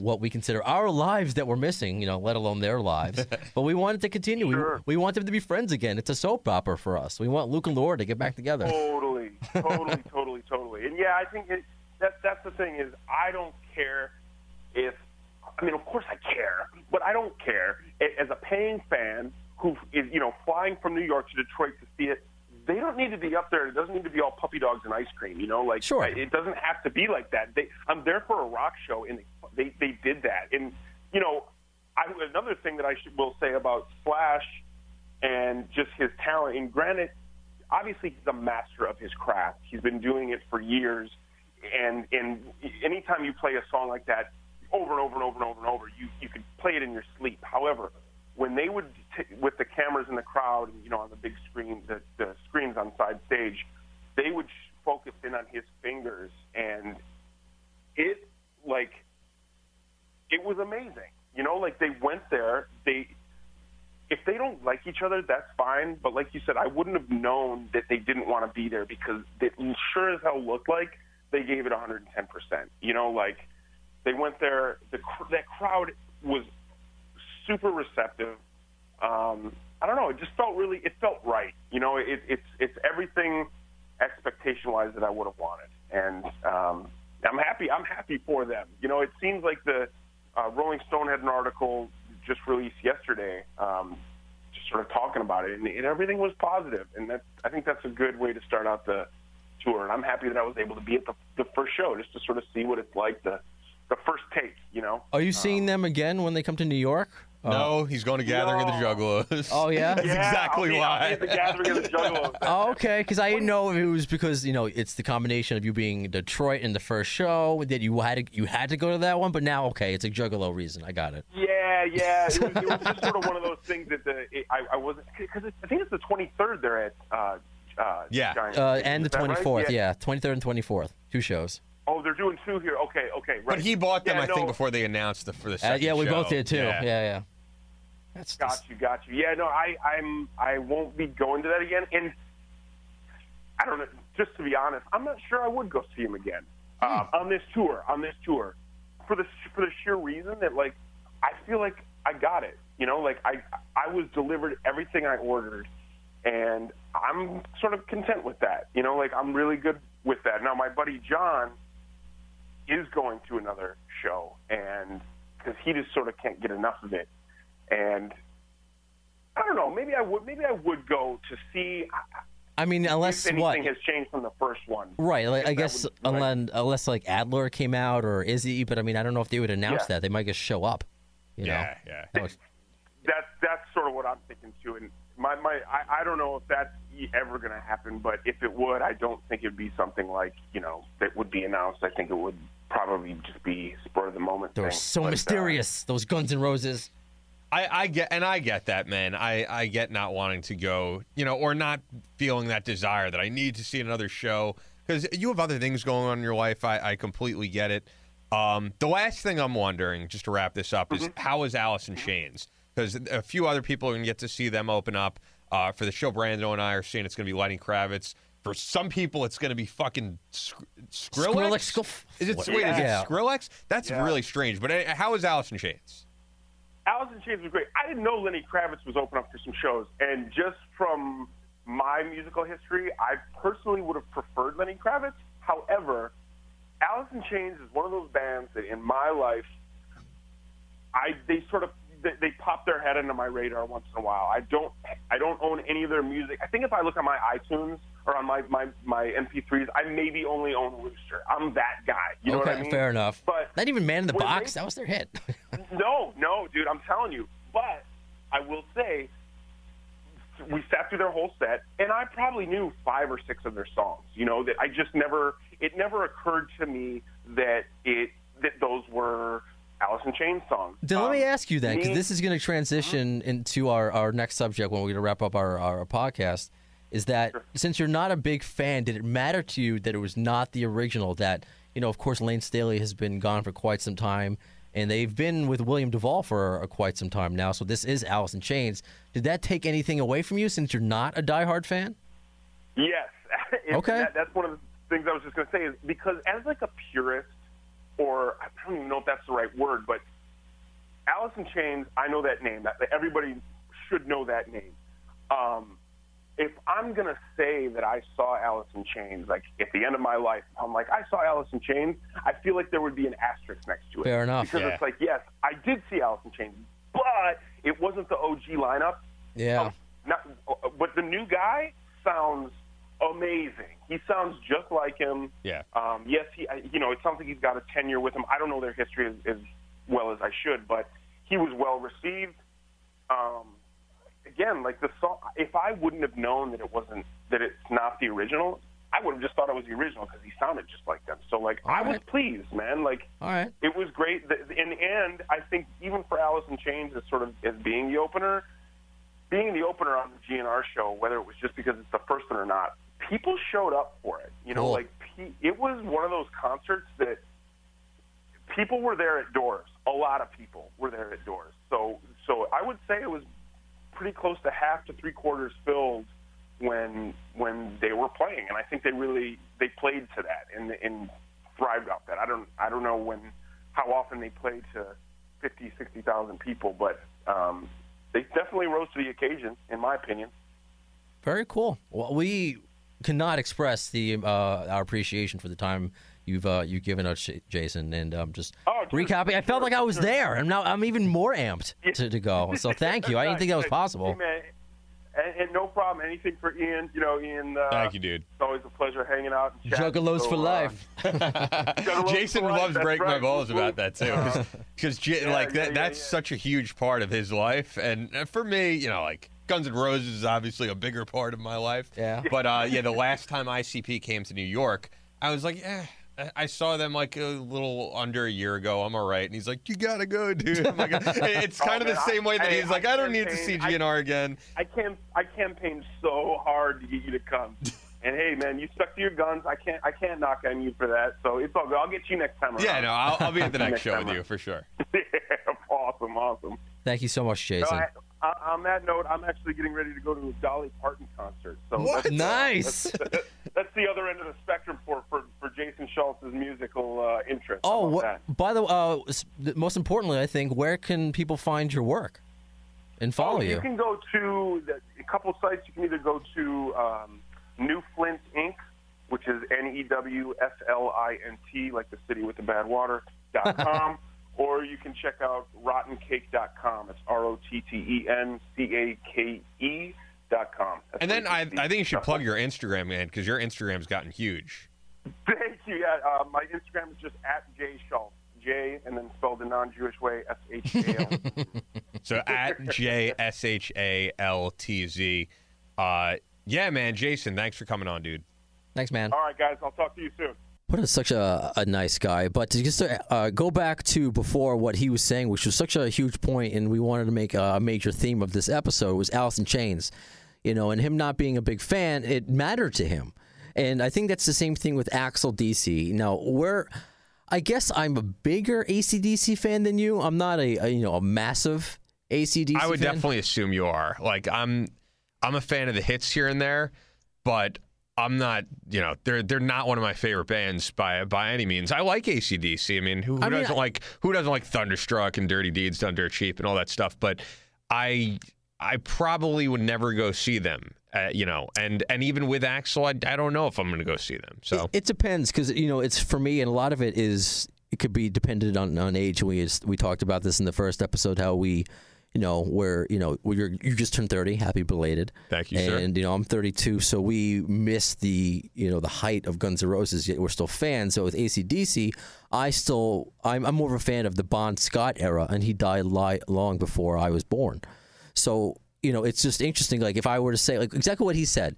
what we consider our lives that we're missing. You know, let alone their lives. but we want it to continue. Sure. We we want them to be friends again. It's a soap opera for us. We want Luke and Laura to get back together. Totally, totally, totally, totally. And yeah, I think it, that that's the thing is I don't care if I mean, of course I care, but I don't care as a paying fan who is you know flying from New York to Detroit to see it. They don't need to be up there. It doesn't need to be all puppy dogs and ice cream. You know, like Sure. it doesn't have to be like that. They, I'm there for a rock show, and they they, did that. And you know, I, another thing that I should will say about Slash and just his talent. And granted, obviously he's a master of his craft. He's been doing it for years, and and anytime you play a song like that over and over and over and over and over, you you could play it in your sleep. However, when they would t- with the cameras in the crowd, and you know on the big screen, the, the screens on side stage, they would sh- focus in on his fingers, and it like it was amazing. You know, like they went there, they if they don't like each other, that's fine. But like you said, I wouldn't have known that they didn't want to be there because it sure as hell looked like they gave it 110 percent. You know, like they went there. The that crowd was super receptive. Um, I don't know. It just felt really. It felt right. You know, it, it's it's everything expectation wise that I would have wanted, and um, I'm happy. I'm happy for them. You know, it seems like the uh, Rolling Stone had an article just released yesterday, um, just sort of talking about it, and, and everything was positive. and that I think that's a good way to start out the tour. And I'm happy that I was able to be at the, the first show just to sort of see what it's like the the first take. You know. Are you seeing them again when they come to New York? Uh, no, he's going to Gathering of the No. Juggalos. Oh, yeah? That's Yeah, exactly I'll be, I'll be why. at the gathering of the Juggalos. Oh, okay. Because I didn't know if it was because you know it's the combination of you being in Detroit in the first show that you had to you had to go to that one, but now okay, it's a Juggalo reason. I got it. Yeah, yeah. It was, it was just sort of one of those things that the it, I, I wasn't because I think it's the 23rd. They're at uh, uh, Yeah. Giant Uh, Stadium. and the Is that right? twenty fourth, yeah, twenty third and twenty fourth, two shows. Oh, they're doing two here. Okay, okay, right. But he bought them, Yeah, I think, before they announced the for the Uh, second yeah, we show. both did too. Yeah, yeah. That's Got you, got you. Yeah, no, I, I'm, I won't be going to that again. And I don't know. Just to be honest, I'm not sure I would go see him again uh, on this tour. On this tour, for the for the sheer reason that like I feel like I got it. You know, like I I was delivered everything I ordered, and I'm sort of content with that. You know, like I'm really good with that. Now, my buddy John is going to another show, and because he just sort of can't get enough of it, and I don't know. Maybe I would. Maybe I would go to see I mean, unless if anything what? has changed from the first one. Right, like, I that guess would- right. unless, unless like Adler came out or Izzy, but I mean, I don't know if they would announce Yeah. that. They might just show up. You Yeah, know? yeah. That was- That's that's sort of what I'm thinking too. And my my I, I don't know if that's e- ever going to happen, but if it would, I don't think it'd be something like you know that would be announced. I think it would probably just be spur of the moment. They were thing. so But, uh, mysterious. Those Guns N' Roses. I, I get and I get that man. I, I get not wanting to go, you know, or not feeling that desire that I need to see another show because you have other things going on in your life. I, I completely get it. Um, the last thing I'm wondering, just to wrap this up, is how is Alice in Chains? Because a few other people are going to get to see them open up uh, for the show. Brando and I are seeing it's going to be Lenny Kravitz, for some people, it's going to be fucking Sk- Skrillex. Skrillex, Is it what- wait? Is it Skrillex? That's Yeah. really strange. But uh, how is Alice in Chains? Alice in Chains was great. I didn't know Lenny Kravitz was open up for some shows, and just from my musical history, I personally would have preferred Lenny Kravitz. However, Alice in Chains is one of those bands that in my life, I they sort of they, they pop their head into my radar once in a while. I don't I don't own any of their music. I think if I look at my iTunes or on my my, my MP3s, I maybe only own Rooster. I'm that guy. You know okay, what I mean? fair enough. But not even Man in the Box. they- that was their hit. no, no, dude, I'm telling you. But I will say, we sat through their whole set, and I probably knew five or six of their songs. You know that I just never. It never occurred to me that it that those were Alice in Chains songs. Then let me Um, ask you then, because this is going to transition into our, our next subject when we're going to wrap up our, our podcast. Is that since you're not a big fan, did it matter to you that it was not the original? That you know, of course, Layne Staley has been gone for quite some time, and they've been with William DuVall for uh, quite some time now. So this is Alice in Chains. Did that take anything away from you since you're not a diehard fan? Yes. Okay. That, that's one of the things I was just going to say is because as like a purist, or I don't even know if that's the right word, but Alice in Chains, I know that name. Everybody should know that name. Um, if I'm going to say that I saw Alice in Chains, like at the end of my life, I'm like, I saw Alice in Chains, I feel like there would be an asterisk next to it. Fair enough. Because Yeah. it's like, yes, I did see Alice in Chains, but it wasn't the OG lineup. Yeah. Um, not, but the new guy sounds amazing. He sounds just like him. Yeah. Um, yes, he. I- You know, it sounds like he's got a tenure with him. I don't know their history as, as well as I should, but he was well received. Um, again, like the song. If I wouldn't have known that it wasn't that it's not the original, I would have just thought it was the original because he sounded just like them. So like, I was pleased, man. Like, All right. it was great. In the end, I think even for Alice in Chains as sort of as being the opener, being the opener on the GNR show, whether it was just because it's the first one or not, people showed up for it. You know, Cool. like it was one of those concerts that people were there at doors. A lot of people were there at doors. So, so I would say it was pretty close to half to three quarters filled when when they were playing, and I think they really they played to that and and thrived off that. I don't I don't know when how often they played to 50, 60,000 people, but um, they definitely rose to the occasion, in my opinion. Very cool. Well, we cannot express the uh, our appreciation for the time you've uh, you've given us, Jason, and um, just Oh, sure, recapping. I felt sure, like I was sure. there, and now I'm even more amped to, to go. So thank you. I didn't think that was Hey, possible. man, and, and no problem. Anything for Ian. You know, Ian. Uh, Thank you, dude. It's always a pleasure hanging out. And chatting. Juggalos So, for uh, life. Juggalos Jason for life, loves that's breaking my balls about that too, because Yeah, like yeah, that, yeah, that's yeah. such a huge part of his life, and uh, for me, you know, like Guns N' Roses is obviously a bigger part of my life. Yeah. But uh, yeah, the last time ICP came to New York, I was like, eh. I- I saw them like a little under a year ago. I'm all right, and he's like, "You gotta go, dude." I'm like, it's kind of Oh, the man, same way that I- he's like, I "I don't need to see GNR again." I cam I campaigned so hard to get you to come. And hey, man, you stuck to your guns. I can't I can't knock on you for that. So it's all good. I'll get you next time around. Yeah, no, I'll, I'll be at the next Next show time with you for sure. yeah, awesome, awesome. Thank you so much, Jason. I, I, on that note, I'm actually getting ready to go to a Dolly Parton concert. So What? That's, uh, Nice. that's, that's the other end of the spectrum for for, for Jason Schultz's musical uh, interest. Oh, about what, that? by the uh, most importantly, I think, where can people find your work and follow oh, you? You can go to the, a couple sites. You can either go to um, New Flint Inc., which is N E W F L I N T, like the city with the bad water, dot com, or you can check out rottencake.com. It's R O T T E N C A K E dot com. That's And then I, I think you should plug your Instagram, man, because your Instagram's gotten huge. Thank you. Yeah, uh, my Instagram is just at J Schultz. J and then spelled the non-Jewish way, S H A L. So at J S H A L T Z. Uh, yeah, man, Jason, thanks for coming on, dude. Thanks, man. All right, guys. I'll talk to you soon. What is such a, a nice guy. But to just uh, go back to before what he was saying, which was such a huge point, and we wanted to make a major theme of this episode was Alice in Chains. You know, and him not being a big fan, it mattered to him. And I think that's the same thing with Axl DC. Now, we're, I guess I'm a bigger ACDC fan than you. I'm not a, a you know a massive ACDC. I would fan. definitely assume you are. Like I'm I'm a fan of the hits here and there, but I'm not, you know, they're they're not one of my favorite bands by by any means. I like ACDC. I mean, who, who I mean, doesn't I- like who doesn't like Thunderstruck and Dirty Deeds Done Dirt Cheap and all that stuff? But I I probably would never go see them. Uh, you know, and and even with Axl, I, I don't know if I'm going to go see them. So It, it depends because you know it's for me, and a lot of it is it could be dependent on, on age. We we talked about this in the first episode how we, you know, where you know where you're you just turned thirty, happy belated. Thank you, sir. And you know I'm 32, so we missed the you know the height of Guns N' Roses. Yet we're still fans. So with ACDC, I still I'm I'm more of a fan of the Bon Scott era, and he died li- long before I was born. So you know it's just interesting. Like if I were to say like exactly what he said.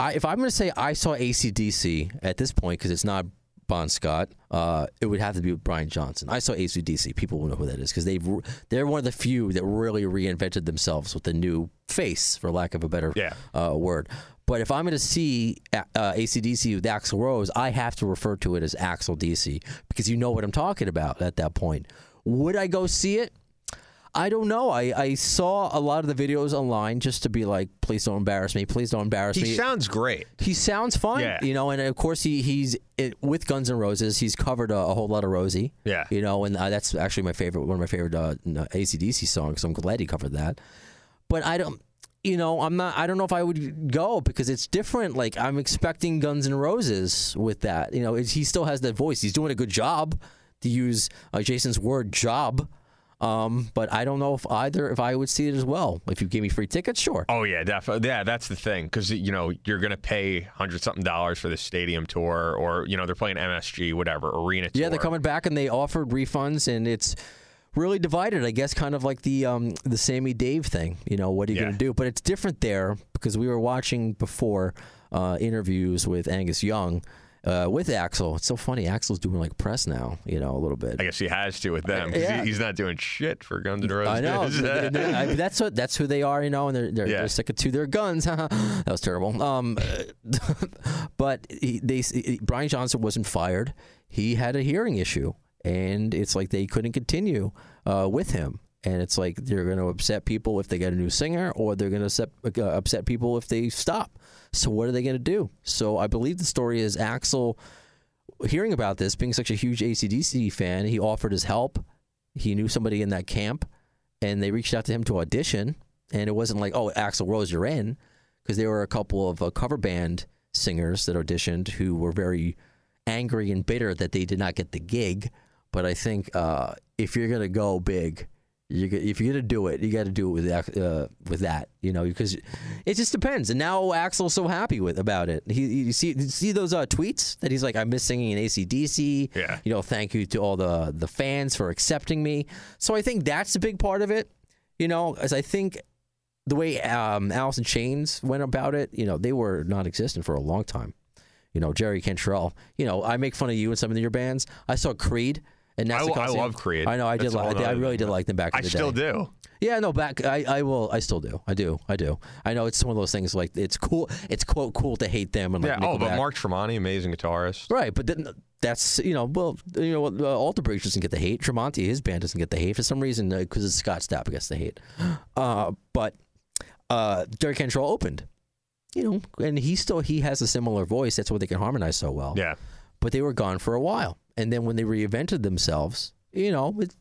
I, if I'm going to say I saw ACDC at this point, because it's not Bon Scott, uh, it would have to be Brian Johnson. I saw ACDC. People will know who that is because they've they're one of the few that really reinvented themselves with a new face, for lack of a better Yeah. uh, word. But if I'm going to see uh, ACDC with Axl Rose, I have to refer to it as Axl DC because you know what I'm talking about at that point. Would I go see it? I don't know. I, I saw a lot of the videos online just to be like, please don't embarrass me. Please don't embarrass he me. He sounds great. He sounds fun, Yeah. you know, and of course he he's it, with Guns N' Roses. He's covered a, a whole lot of Rosie, Yeah. you know, and uh, that's actually my favorite, one of my favorite uh, ACDC songs. So I'm glad he covered that. But I don't, you know, I'm not. I don't know if I would go because it's different. Like I'm expecting Guns N' Roses with that. You know, it's, he still has that voice. He's doing a good job to use uh, Jason's word, job. Um, but I don't know if either if I would see it as well. If you gave me free tickets, sure. Oh yeah, definitely. Yeah, that's the thing because you know you're going to pay hundred something dollars for the stadium tour, or you know they're playing MSG, whatever arena tour. Yeah, they're coming back and they offered refunds, and it's really divided. I guess kind of like the um, the Sammy Dave thing. You know, what are you Yeah. going to do? But it's different there because we were watching before uh, interviews with Angus Young. Uh, with Axl, it's so funny. Axl's doing like press now, you know, a little bit. I guess he has to with them. 'cause Yeah. he- he's not doing shit for Guns N' Roses. I know. I- that's what that's who they are, you know, and they're they're, Yeah. they're sticking to their guns. that was terrible. Um, but he, they he- Brian Johnson wasn't fired. He had a hearing issue, and it's like they couldn't continue uh, with him. And it's like they're going to upset people if they get a new singer, or they're going to upset, uh, upset people if they stop. So what are they going to do? So I believe the story is Axl hearing about this, being such a huge ACDC fan, he offered his help. He knew somebody in that camp, and they reached out to him to audition. And it wasn't like, oh, Axl Rose, you're in, because there were a couple of uh, cover band singers that auditioned who were very angry and bitter that they did not get the gig. But I think uh, if you're gonna go big, you if you're gonna do it, you got to do it with that, uh, with that, you know, because it just depends. And now Axl's so happy with about it. He, you see, you see those uh, tweets that he's like, I miss singing in ACDC. Yeah. You know, thank you to all the the fans for accepting me. So I think that's a big part of it. You know, as I think the way um, Alice in Chains went about it, you know, they were non-existent for a long time. You know, Jerry Cantrell. You know, I make fun of you and some of your bands. I saw Creed. And I, Nazi I love Creed. I know. I did. That's Like, I nother really did like them back in I the still day. do. Yeah, no, back I, I will I still do. I do. I do. I know it's one of those things like it's cool it's quote cool to hate them and like Yeah. Oh, but Nickelback. Mark Tremonti, amazing guitarist. Right, but then that's you know well you know uh, Alter Bridge doesn't get the hate. Tremonti his band doesn't get the hate for some reason because it's Scott Stapp gets the hate. Uh, but uh, Jerry Cantrell opened, you know, and he still he has a similar voice. That's why they can harmonize so well. Yeah. but they were gone for a while, and then when they reinvented themselves, you know, it,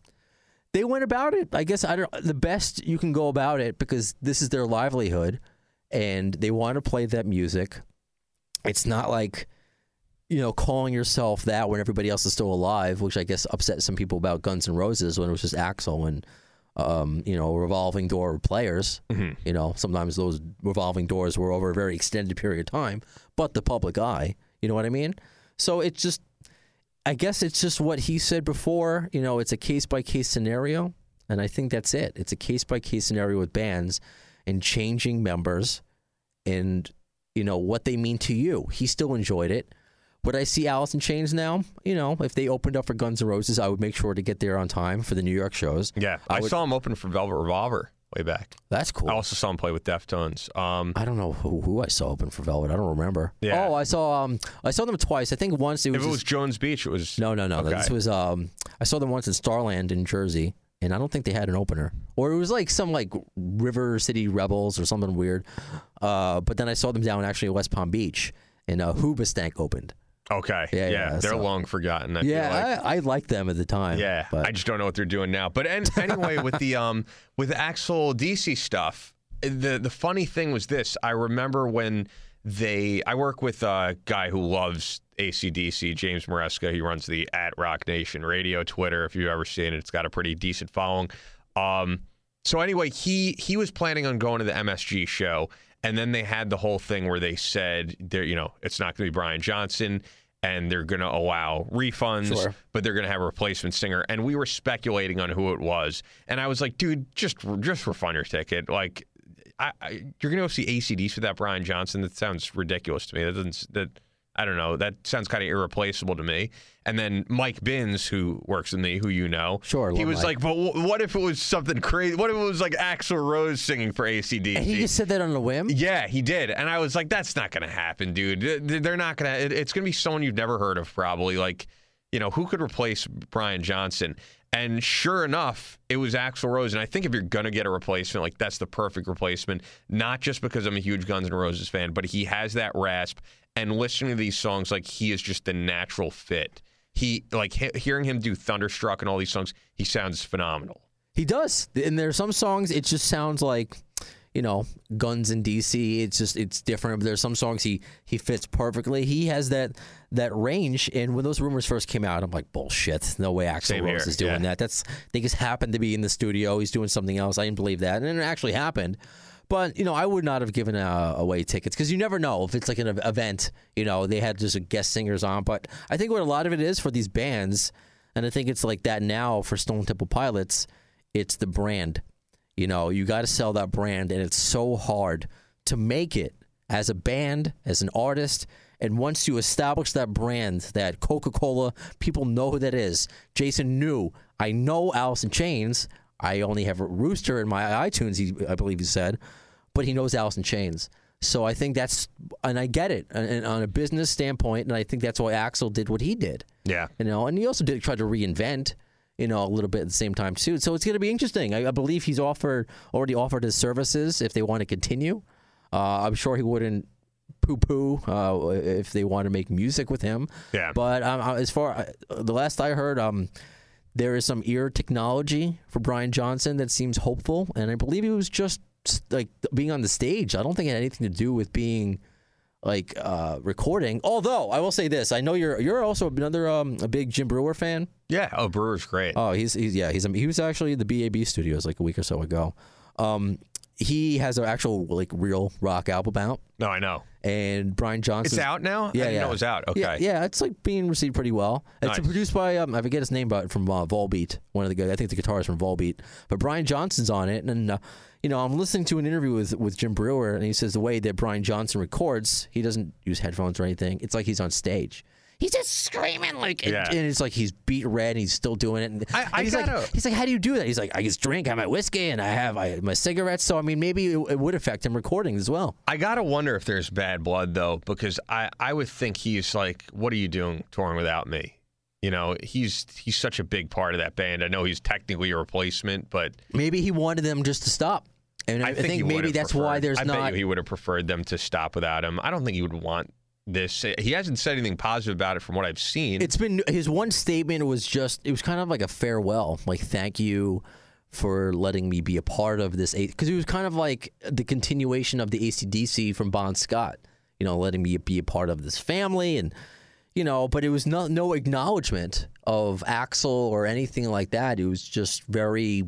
they went about it. I guess I don't the best you can go about it because this is their livelihood, and they want to play that music. It's not like you know calling yourself that when everybody else is still alive, which I guess upset some people about Guns N' Roses when it was just Axl and um, you know revolving door players. You know sometimes those revolving doors were over a very extended period of time, but the public eye. You know what I mean? So it's just I guess it's just what he said before. You know, it's a case by case scenario, and I think that's it. It's a case by case scenario with bands and changing members, and you know what they mean to you. He still enjoyed it. Would I see Alice in Chains now? You know, if they opened up for Guns N' Roses, I would make sure to get there on time for the New York shows. Yeah. I I, would- saw him open for Velvet Revolver way back. That's cool. I also saw him play with Deftones. Um, I don't know who, who I saw open for Velvet. I don't remember. Yeah. Oh, I saw um I saw them twice. I think once it was, if it just- was Jones Beach, it was No, no, no. Okay. This was um I saw them once in Starland in Jersey, and I don't think they had an opener. Or it was like some like River City Rebels or something weird. Uh, but then I saw them down actually at West Palm Beach, and uh, Hoobastank opened. Okay. Yeah, Yeah, yeah, they're so- long forgotten. I feel Yeah, like. I, I liked them at the time. Yeah, but I just don't know what they're doing now. But an anyway, with the um with Axl DC stuff, the the funny thing was this. I remember when they I work with a guy who loves ACDC, James Maresca. He runs the at Rock Nation Radio Twitter. If you've ever seen it, it's got a pretty decent following. Um, so anyway, he he was planning on going to the MSG show, and then they had the whole thing where they said there, you know, it's not going to be Brian Johnson, and they're going to allow refunds, Sure. but they're going to have a replacement singer. And we were speculating on who it was, and I was like, dude, just just refund your ticket, like. I, I, you're gonna go see ACDC without Brian Johnson. That sounds ridiculous to me. That doesn't. That I don't know. That sounds kind of irreplaceable to me. And then Mike Binns, who works with me, who you know, Sure, he was Mike. like, "But wh- what if it was something crazy? What if it was like Axl Rose singing for ACDC?" and he just said that on a whim. Yeah, he did, and I was like, "That's not going to happen, dude. They're not going to. It's going to be someone you've never heard of, probably. Like, you know, who could replace Brian Johnson?" And sure enough, it was Axl Rose. And I think if you're going to get a replacement, like that's the perfect replacement. Not just because I'm a huge Guns N' Roses fan, but he has that rasp. And listening to these songs, like he is just the natural fit. He like he- hearing him do Thunderstruck and all these songs, he sounds phenomenal. He does. And there are some songs it just sounds like, you know, Guns in DC. It's just it's different. But there's some songs he he fits perfectly. He has that that range. And when those rumors first came out, I'm like, bullshit. No way Axl Same Rose here, is doing yeah. that. That's they just happened to be in the studio. He's doing something else. I didn't believe that, and it actually happened. But you know, I would not have given uh, away tickets because you never know if it's like an event. You know, they had just a guest singers on. But I think what a lot of it is for these bands, and I think it's like that now for Stone Temple Pilots. It's the brand. You know, you got to sell that brand, and it's so hard to make it as a band, as an artist. And once you establish that brand, that Coca Cola, people know who that is. Jason knew. I know in Chains. I only have Rooster in my iTunes, he, I believe he said, but he knows Alice in Chains. So I think that's, and I get it, and, and on a business standpoint, and I think that's why Axl did what he did. Yeah. You know, and he also did try to reinvent, you know, a little bit at the same time too. So it's going to be interesting. I, I believe he's offered already offered his services if they want to continue. Uh, I'm sure he wouldn't poo-poo uh, if they want to make music with him. Yeah. But um, uh, as far uh, the last I heard, um, there is some ear technology for Brian Johnson that seems hopeful, and I believe he was just like being on the stage. I don't think it had anything to do with being like uh, recording. Although I will say this, I know you're you're also another um, a big Jim Breuer fan. Yeah. Oh, Breuer's great. Oh, he's he's yeah he's he was actually at the BAB studios like a week or so ago. Um, he has an actual like real rock album out, no, I know. and Brian Johnson. It's out now. I Yeah, yeah. know it was out. Okay. Yeah, yeah, it's like being received pretty well. It's Nice. produced by um, I forget his name, but from uh, Volbeat, one of the guys. I think the guitarist from Volbeat. But Brian Johnson's on it, and uh, you know I'm listening to an interview with with Jim Breuer, and he says the way that Brian Johnson records, he doesn't use headphones or anything. It's like he's on stage. He's just screaming like, and- Yeah. and, it's like he's beet red, and he's still doing it. And, I- and I he's gotta- like, he's like, how do you do that? He's like, I just drink, I have my whiskey, and I have I, my cigarettes. So I mean, maybe it, it would affect him recording as well. I gotta wonder if there's bad blood though, because I I would think he's like, what are you doing touring without me? You know, he's he's such a big part of that band. I know he's technically a replacement, but Maybe he wanted them just to stop. And I, I think, he maybe that's why there's I not. he would have preferred them to stop without him. I don't think he would want this. He hasn't said anything positive about it from what I've seen. It's been his one statement was just it was kind of like a farewell, like thank you for letting me be a part of this because it was kind of like the continuation of the ACDC from Bon Scott, you know, letting me be a part of this family and you know, but it was no no acknowledgement of Axl or anything like that. It was just very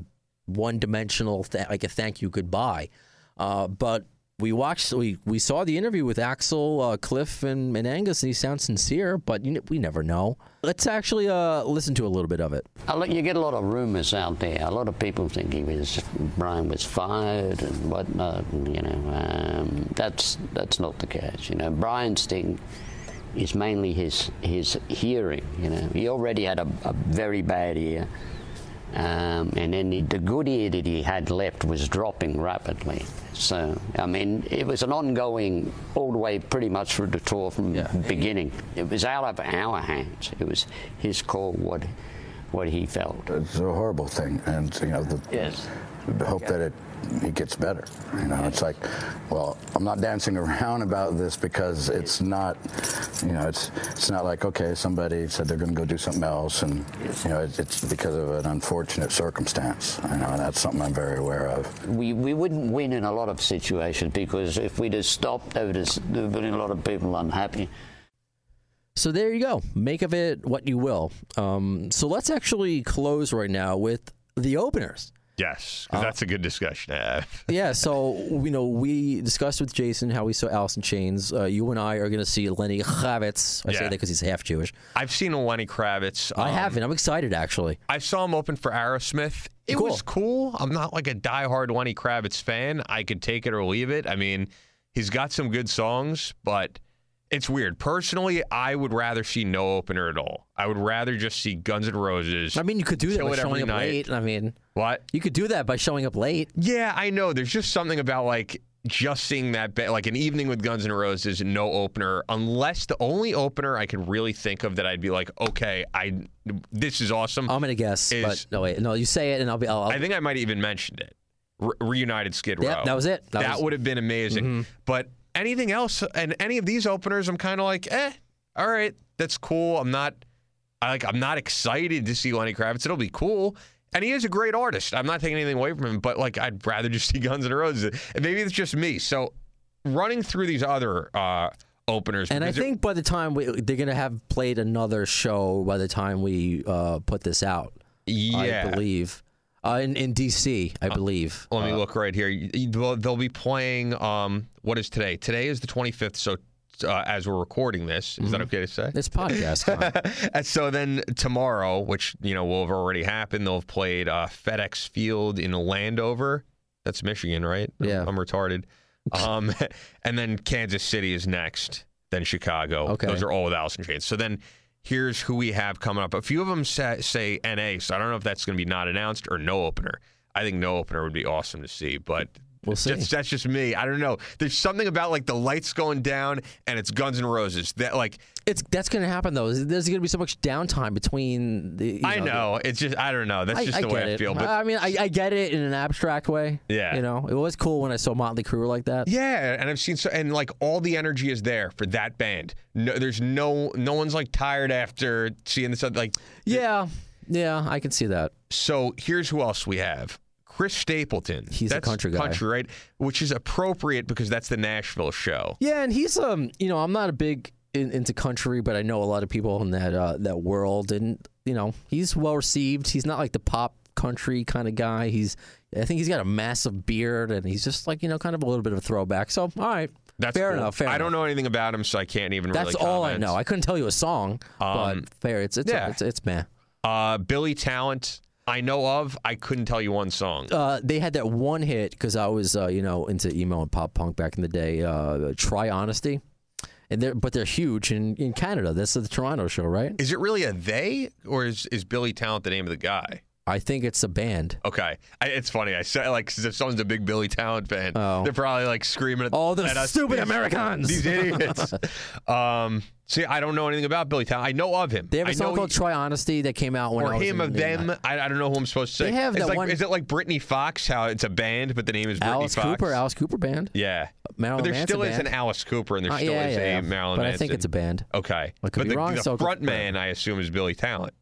one dimensional, th- like a thank you goodbye. Uh, but we watched, we, we saw the interview with Axl, uh, Cliff, and, and Angus, and he sounds sincere, but you, we never know. Let's actually uh, listen to a little bit of it. A You get a lot of rumors out there. A lot of people think he was Brian was fired and whatnot. And, you know, um, that's that's not the case. You know, Brian's thing is mainly his his hearing. You know, he already had a, a very bad ear, um, and then the, the good ear that he had left was dropping rapidly. So, I mean, it was an ongoing all the way pretty much through the tour from the beginning. It was out of our hands. It was his call what what he felt. It's a horrible thing, and you know, the, Yes. hope that it he gets better. You know, it's like, well, I'm not dancing around about this because it's not, you know, it's it's not like okay, somebody said they're going to go do something else, and you know, it's, it's because of an unfortunate circumstance. You know, and that's something I'm very aware of. We, we wouldn't win in a lot of situations because if we just have stopped, there would have there would have been a lot of people unhappy. So there you go. Make of it what you will. Um, so let's actually close right now with the openers. Yes, Uh, that's a good discussion to have. Yeah, so you know we discussed with Jason how we saw Alice in Chains. Uh, you and I are going to see Lenny Kravitz. I say that because he's half Jewish. I've seen a Lenny Kravitz. I um, haven't. I'm excited actually. I saw him open for Aerosmith. It Cool. was cool. I'm not like a diehard Lenny Kravitz fan. I could take it or leave it. I mean, he's got some good songs, but it's weird. Personally, I would rather see no opener at all. I would rather just see Guns N' Roses. I mean, you could do that by showing up night. late. I mean, what? you could do that by showing up late. Yeah, I know. There's just something about like just seeing that like an evening with Guns N' Roses, no opener, unless the only opener I could really think of that I'd be like, okay, I this is awesome. I'm going to guess, Is- but no wait, no, you say it and I'll be. I'll, I'll, I think I might have even mentioned it. Re- Reunited Skid Row. Yep, that was it. That That, was- Mm-hmm. would have been amazing. But anything else, and any of these openers, I'm kind of like, eh, all right, that's cool. I'm not, I like, I'm not excited to see Lenny Kravitz. It'll be cool. And he is a great artist. I'm not taking anything away from him, but like, I'd rather just see Guns N' Roses. And maybe it's just me. So, running through these other uh, openers, And I think by the time we, they're going to have played another show by the time we uh, put this out. yeah, I believe. Uh, in, in DC, I believe. Let me Uh, look right here. They'll, they'll be playing. Um, what is today? Today is the 25th. So, uh, as we're recording this, is that okay to say? This podcast. And so then tomorrow, which you know will have already happened, they'll have played uh, FedEx Field in Landover. That's Michigan, right? Yeah. I'm retarded. Um, and then Kansas City is next. Then Chicago. Okay. Those are all with in Chains. So then here's who we have coming up. A few of them say, say NA, so I don't know if that's going to be not announced or no opener. I think no opener would be awesome to see, but We'll see. That's, that's just me. I don't know. There's something about like the lights going down and it's Guns N' Roses that like It's that's going to happen though. There's going to be so much downtime between the. you I the- know. It's just I don't know. That's I, just I the way I feel. But I mean, I, I get it in an abstract way. Yeah. You know, it was cool when I saw Motley Crue like that. yeah, and I've seen so and like all the energy is there for that band. No, there's no no one's like tired after seeing this. Like Yeah. Yeah, I can see that. so, here's who else we have. Chris Stapleton. He's a country guy. Country, right? Which is appropriate because that's the Nashville show. Yeah, and he's um, you know, I'm not a big in, into country, but I know a lot of people in that uh, that world, and you know, he's well received. He's not like the pop country kind of guy. He's, I think he's got a massive beard, and he's just like you know, kind of a little bit of a throwback. So, all right, That's fair cool. enough. Fair I don't know anything about him, so I can't even That's really all I know. I couldn't tell you a song, Um, but fair. It's it's yeah. it's, it's meh. Uh, Billy Talent, I know of. I couldn't tell you one song. Uh, they had that one hit because I was, uh, you know, into emo and pop punk back in the day. Uh, Try Honesty, and they're but they're huge in, in Canada. That's the Toronto show, right? Is it really a they, or is, is Billy Talent the name of the guy? I think it's a band. Okay, I, it's funny. I said like 'cause if someone's a big Billy Talent fan, Oh. they're probably like screaming at All the us, stupid these- Americans. these idiots. um, see, I don't know anything about Billy Talent. I know of him. They have a I song know called he- "Try Honesty" that came out when or I was him in, of them. I, I don't know who I'm supposed to say. They have it's that like, one- Is it like Britny Fox? How it's a band, but the name is Brittany Alice Fox. Cooper, Alice Cooper band. Yeah, Marilyn but there Manson still is band. an Alice Cooper, and there Uh, still yeah, is yeah, a yeah. Marilyn But. I think it's a band. Okay, I could but be the, wrong, the so front man, I assume, is Billy Talent.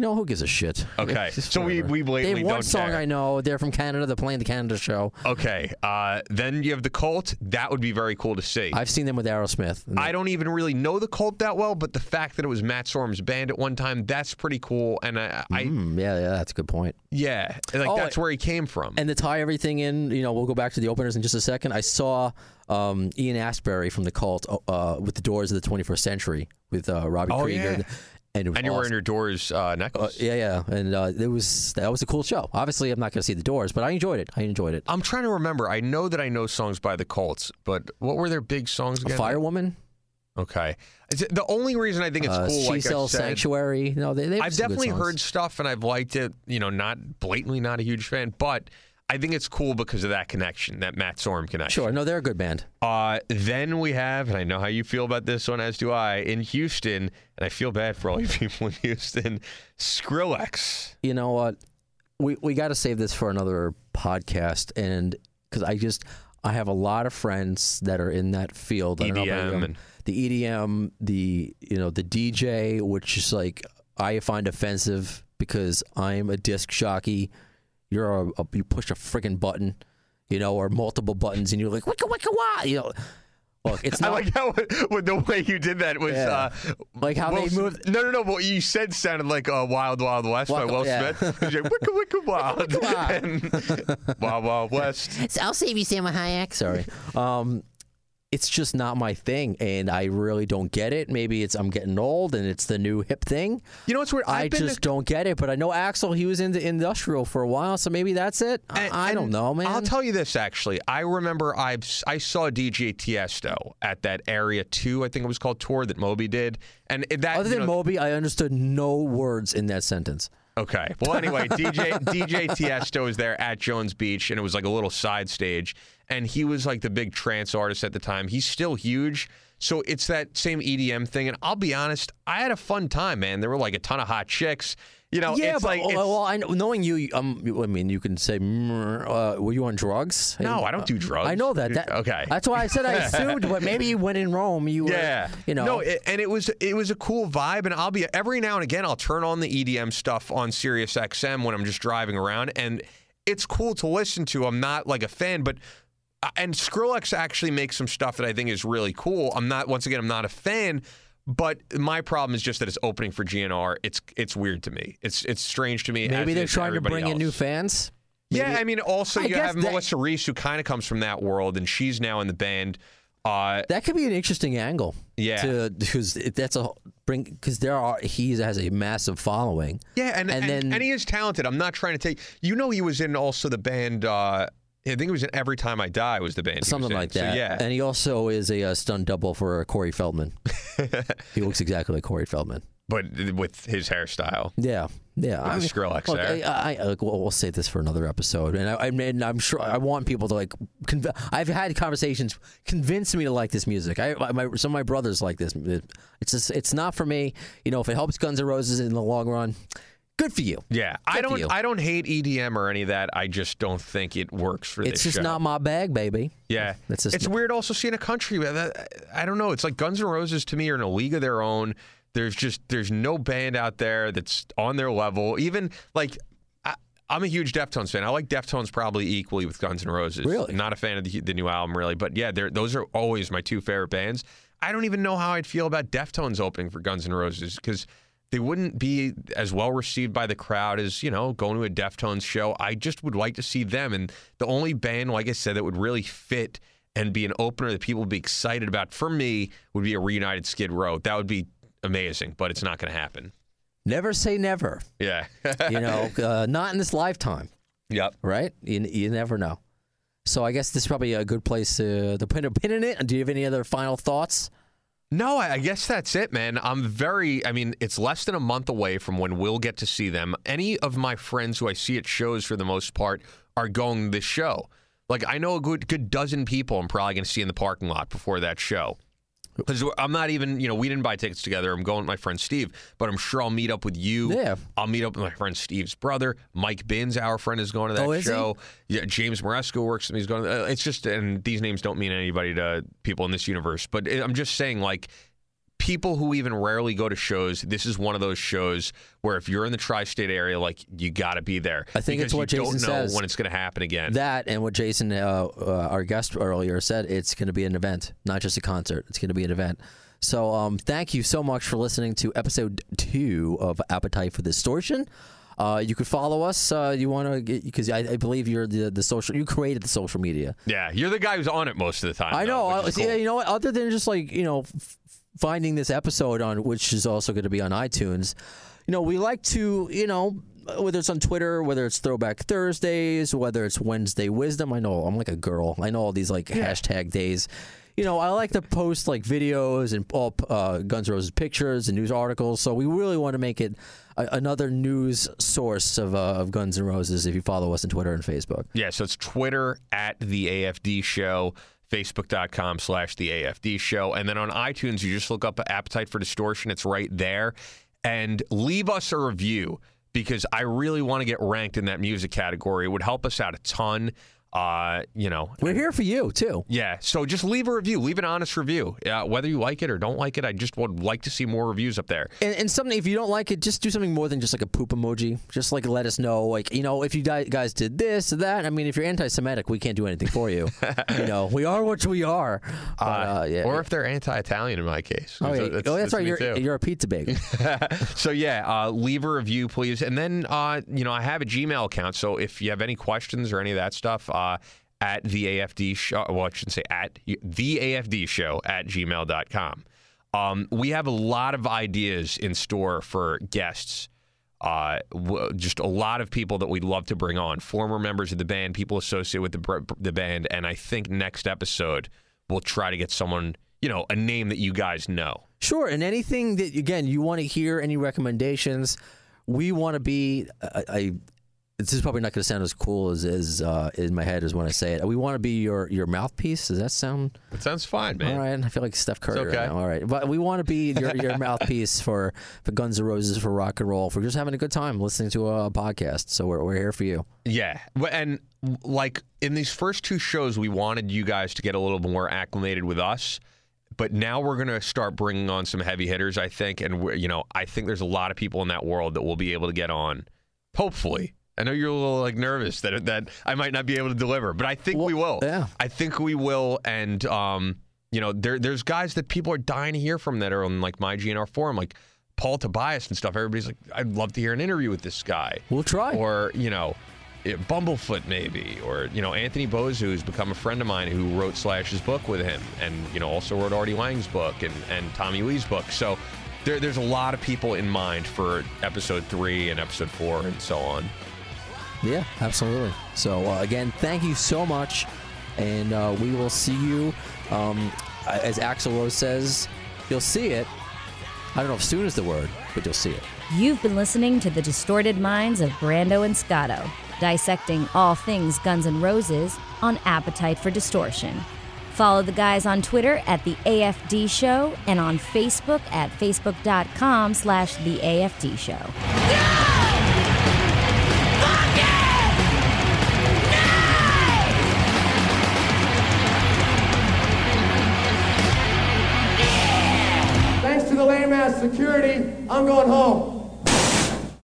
You know who gives a shit? Okay, so we- we blatantly They have one don't song care. I know. They're from Canada. They're playing the Canada show. Okay, uh, then you have the Cult. That would be very cool to see. I've seen them with Aerosmith. I don't even really know the Cult that well, but the fact that it was Matt Sorum's band at one time, that's pretty cool. And I, I Mm, yeah, yeah, that's a good point. yeah, like Oh, that's where he came from. And to tie everything in, you know, we'll go back to the openers in just a second. I saw um, Ian Astbury from the Cult uh, with the Doors of the 21st Century with uh, Robby Oh, Krieger, yeah. And and you were in awesome. your Doors uh, Uh, necklace. yeah, yeah, and uh, it was that was a cool show. Obviously, I'm not going to see the Doors, but I enjoyed it. I enjoyed it. I'm trying to remember. I know that I know songs by the Cults, but what were their big songs again? Firewoman, Okay. The only reason I think it's uh, cool, She like I said, Sanctuary. No, they, they I've definitely heard stuff and I've liked it. You know, not blatantly not a huge fan, but I think it's cool because of that connection, that Matt Sorum connection. Sure, no, they're a good band. Uh, then we have, and I know how you feel about this one, as do I, in Houston, and I feel bad for all you people in Houston. Skrillex. You know what? We we got to save this for another podcast, and because I just I have a lot of friends that are in that field. I don't know EDM and- the EDM, the you know the DJ, which is like I find offensive because I'm a disc jockey. You're a, a you push a freaking button, you know, or multiple buttons, and you're like wicka wicka wah. You know, look, it's not, I like how with the way you did that was Yeah. uh, Like how Will they moved- No, no, no. What you said sounded like uh, Wild Wild West by Wild- Will yeah. Smith. Like, wicka wicka wild and Wild Wild West. I'll save you, Sam Hayek. Sorry. Um, it's just not my thing, and I really don't get it. Maybe it's I'm getting old, and it's the new hip thing. You know what's weird? I I've been just to- don't get it. But I know Axl, he was into industrial for a while, so maybe that's it. I- And- I, don't know, man. I'll tell you this actually. I remember I I saw DJ Tiesto at that Area Two, I think it was called tour that Moby did, and that Other than know, Moby, I understood no words in that sentence. Okay. Well, anyway, DJ DJ Tiesto was there at Jones Beach, and it was like a little side stage, and he was like the big trance artist at the time. He's still huge, so it's that same EDM thing. And I'll be honest, I had a fun time, man. There were like a ton of hot chicks. You know, yeah, it's but like well, it's- well, I knowing you, um, I mean, you can say, uh, "Were you on drugs?" No, I don't do drugs. I know that. that Okay. That's why I said I assumed, but maybe when in Rome, you were, Yeah, you know, no, it, and it was it was a cool vibe, and I'll be every now and again I'll turn on the EDM stuff on Sirius XM when I'm just driving around, and it's cool to listen to. I'm not like a fan, but uh, and Skrillex actually makes some stuff that I think is really cool. I'm not once again I'm not a fan. But my problem is just that it's opening for GNR. It's it's weird to me. It's it's strange to me. maybe they're trying to bring in new else. fans. Yeah, I mean, also I you have that- Melissa Reese, who kind of comes from that world, and she's now in the band. Uh, That could be an interesting angle. Yeah. Because that's a bring because there are he has a massive following. Yeah, and And and, then- and he is talented. I'm not trying to take. You know, he was in also the band. Uh, I think it was in Every Time I Die was the band. Something in. like So, that. yeah. And he also is a, uh stunt double for Corey Feldman. he looks exactly like Corey Feldman. but with his hairstyle. Yeah, yeah. With the Skrillex look, there. I, I, look, we'll, we'll save this for another episode, and I, I mean, I'm sure I want people to like. Conv- I've had conversations convince me to like this music. I, my, some of my brothers like this. It's just, it's not for me. You know, if it helps Guns N' Roses in the long run, good for you. Yeah, I Good for don't. I don't hate EDM or any of that. I just don't think it works for It's this just show. not my bag, baby. Yeah, It's just it's not- weird also seeing a country. Uh, I don't know. It's like Guns N' Roses to me are in a league of their own. There's just there's no band out there that's on their level. Even like I, I'm a huge Deftones fan. I like Deftones probably equally with Guns N' Roses. Really? not a fan of the, the new album really, but yeah, they're, those are always my two favorite bands. I don't even know how I'd feel about Deftones opening for Guns N' Roses because they wouldn't be as well received by the crowd as you know going to a Deftones show. I just would like to see them, and the only band, like I said, that would really fit and be an opener that people would be excited about for me would be a reunited Skid Row. That would be amazing, but it's not going to happen. Never say never. Yeah. You know, uh, not in this lifetime, yep. right? You, you never know. So I guess this is probably a good place to, to put a pin in it. Do you have any other final thoughts? No, I guess that's it, man. I'm very, I mean, it's less than a month away from when we'll get to see them. Any of my friends who I see at shows for the most part are going this show. Like, I know a good, good dozen people I'm probably going to see in the parking lot before that show. Because I'm not even, you know, we didn't buy tickets together. I'm going with my friend Steve, but I'm sure I'll meet up with you. Yeah. I'll meet up with my friend Steve's brother. Mike Binns, our friend, is going to that Oh, is he? show. Yeah, James Moresco works with me. He's going. To, uh, it's just, and these names don't mean anybody to people in this universe, but it- I'm just saying, like, people who even rarely go to shows, this is one of those shows where if you're in the tri-state area, like, you got to be there. I think it's what you Jason don't know says. when it's going to happen again. That and what Jason, uh, uh, our guest earlier, said, it's going to be an event, not just a concert. It's going to be an event. So um, thank you so much for listening to episode two of Appetite for Distortion. Uh, you could follow us. Uh, you want to get because I, I believe you're the the social. You created the social media. yeah, you're the guy who's on it most of the time. I know. I, is yeah, you know what? Other than just like you know, f- finding this episode on, which is also going to be on iTunes. You know, we like to you know whether it's on Twitter, whether it's Throwback Thursdays, whether it's Wednesday Wisdom. I know I'm like a girl. I know all these like hashtag days. you know, I like to post like videos and all uh, Guns N' Roses pictures and news articles. So we really want to make it a, another news source of, uh, of Guns N' Roses. If you follow us on Twitter and Facebook. Yeah, so it's Twitter at the AFD Show, Facebook.com slash the AFD Show. And then on iTunes, you just look up Appetite for Distortion. It's right there. And leave us a review because I really want to get ranked in that music category. It would help us out a ton. Uh, you know, We're here for you too. yeah. So just leave a review, leave an honest review. Uh, whether you like it or don't like it, I just would like to see more reviews up there. And, and something, if you don't like it, just do something more than just like a poop emoji. Just like let us know, like you know, if you guys did this or that. I mean, if you're anti-Semitic, we can't do anything for you. you know, we are what we are. But, uh, yeah. Or if they're anti-Italian, in my case. oh, yeah. That's- oh, that's, right. You're, you're a pizza bagel. so yeah, uh, leave a review, please, and then uh, you know I have a Gmail account. So if you have any questions or any of that stuff, uh, at the AFD show, well, I shouldn't say at the AFD show at gmail.com. Um, we have a lot of ideas in store for guests. Uh, w- just a lot of people that we'd love to bring on, former members of the band, people associated with the the band, and I think next episode we'll try to get someone, you know, a name that you guys know. Sure, and anything that again you want to hear, any recommendations, we want to be. a, I this is probably not going to sound as cool as as uh, in my head as when I say it. We want to be your your mouthpiece. Does that sound It sounds fine, man. all right? I feel like Steph Curry okay. right now. All right, but we want to be your, your mouthpiece for for Guns N' Roses, for rock and roll, for just having a good time listening to a podcast. So we're we're here for you. Yeah, and like in these first two shows, we wanted you guys to get a little more acclimated with us, but now we're gonna start bringing on some heavy hitters. I think, and we're, you know, I think there's a lot of people in that world that we'll be able to get on. Hopefully, I know you're a little like nervous that that I might not be able to deliver, but I think we will. yeah. I think we will, and um, you know, there there's guys that people are dying to hear from that are on like my GNR forum, like. Paul Tobias and stuff. Everybody's like, I'd love to hear an interview with this guy We'll try. or you know bumblefoot maybe or you know Anthony Bozza who's become a friend of mine who wrote slash's book with him and you know also wrote Artie Lange's book and, and tommy lee's book so there, there's a lot of people in mind for episode three and episode four and so on Yeah, absolutely. So uh, again, thank you so much, and uh, we will see you. Um, as Axl Rose says, you'll see it. I don't know if soon is the word, but you'll see it. You've been listening to the distorted minds of Brando and Scotto, dissecting all things Guns N' Roses on Appetite for Distortion. Follow the guys on Twitter at the AFD Show and on Facebook at facebook.com slash the AFD Show. Thanks to the lame ass security, I'm going home.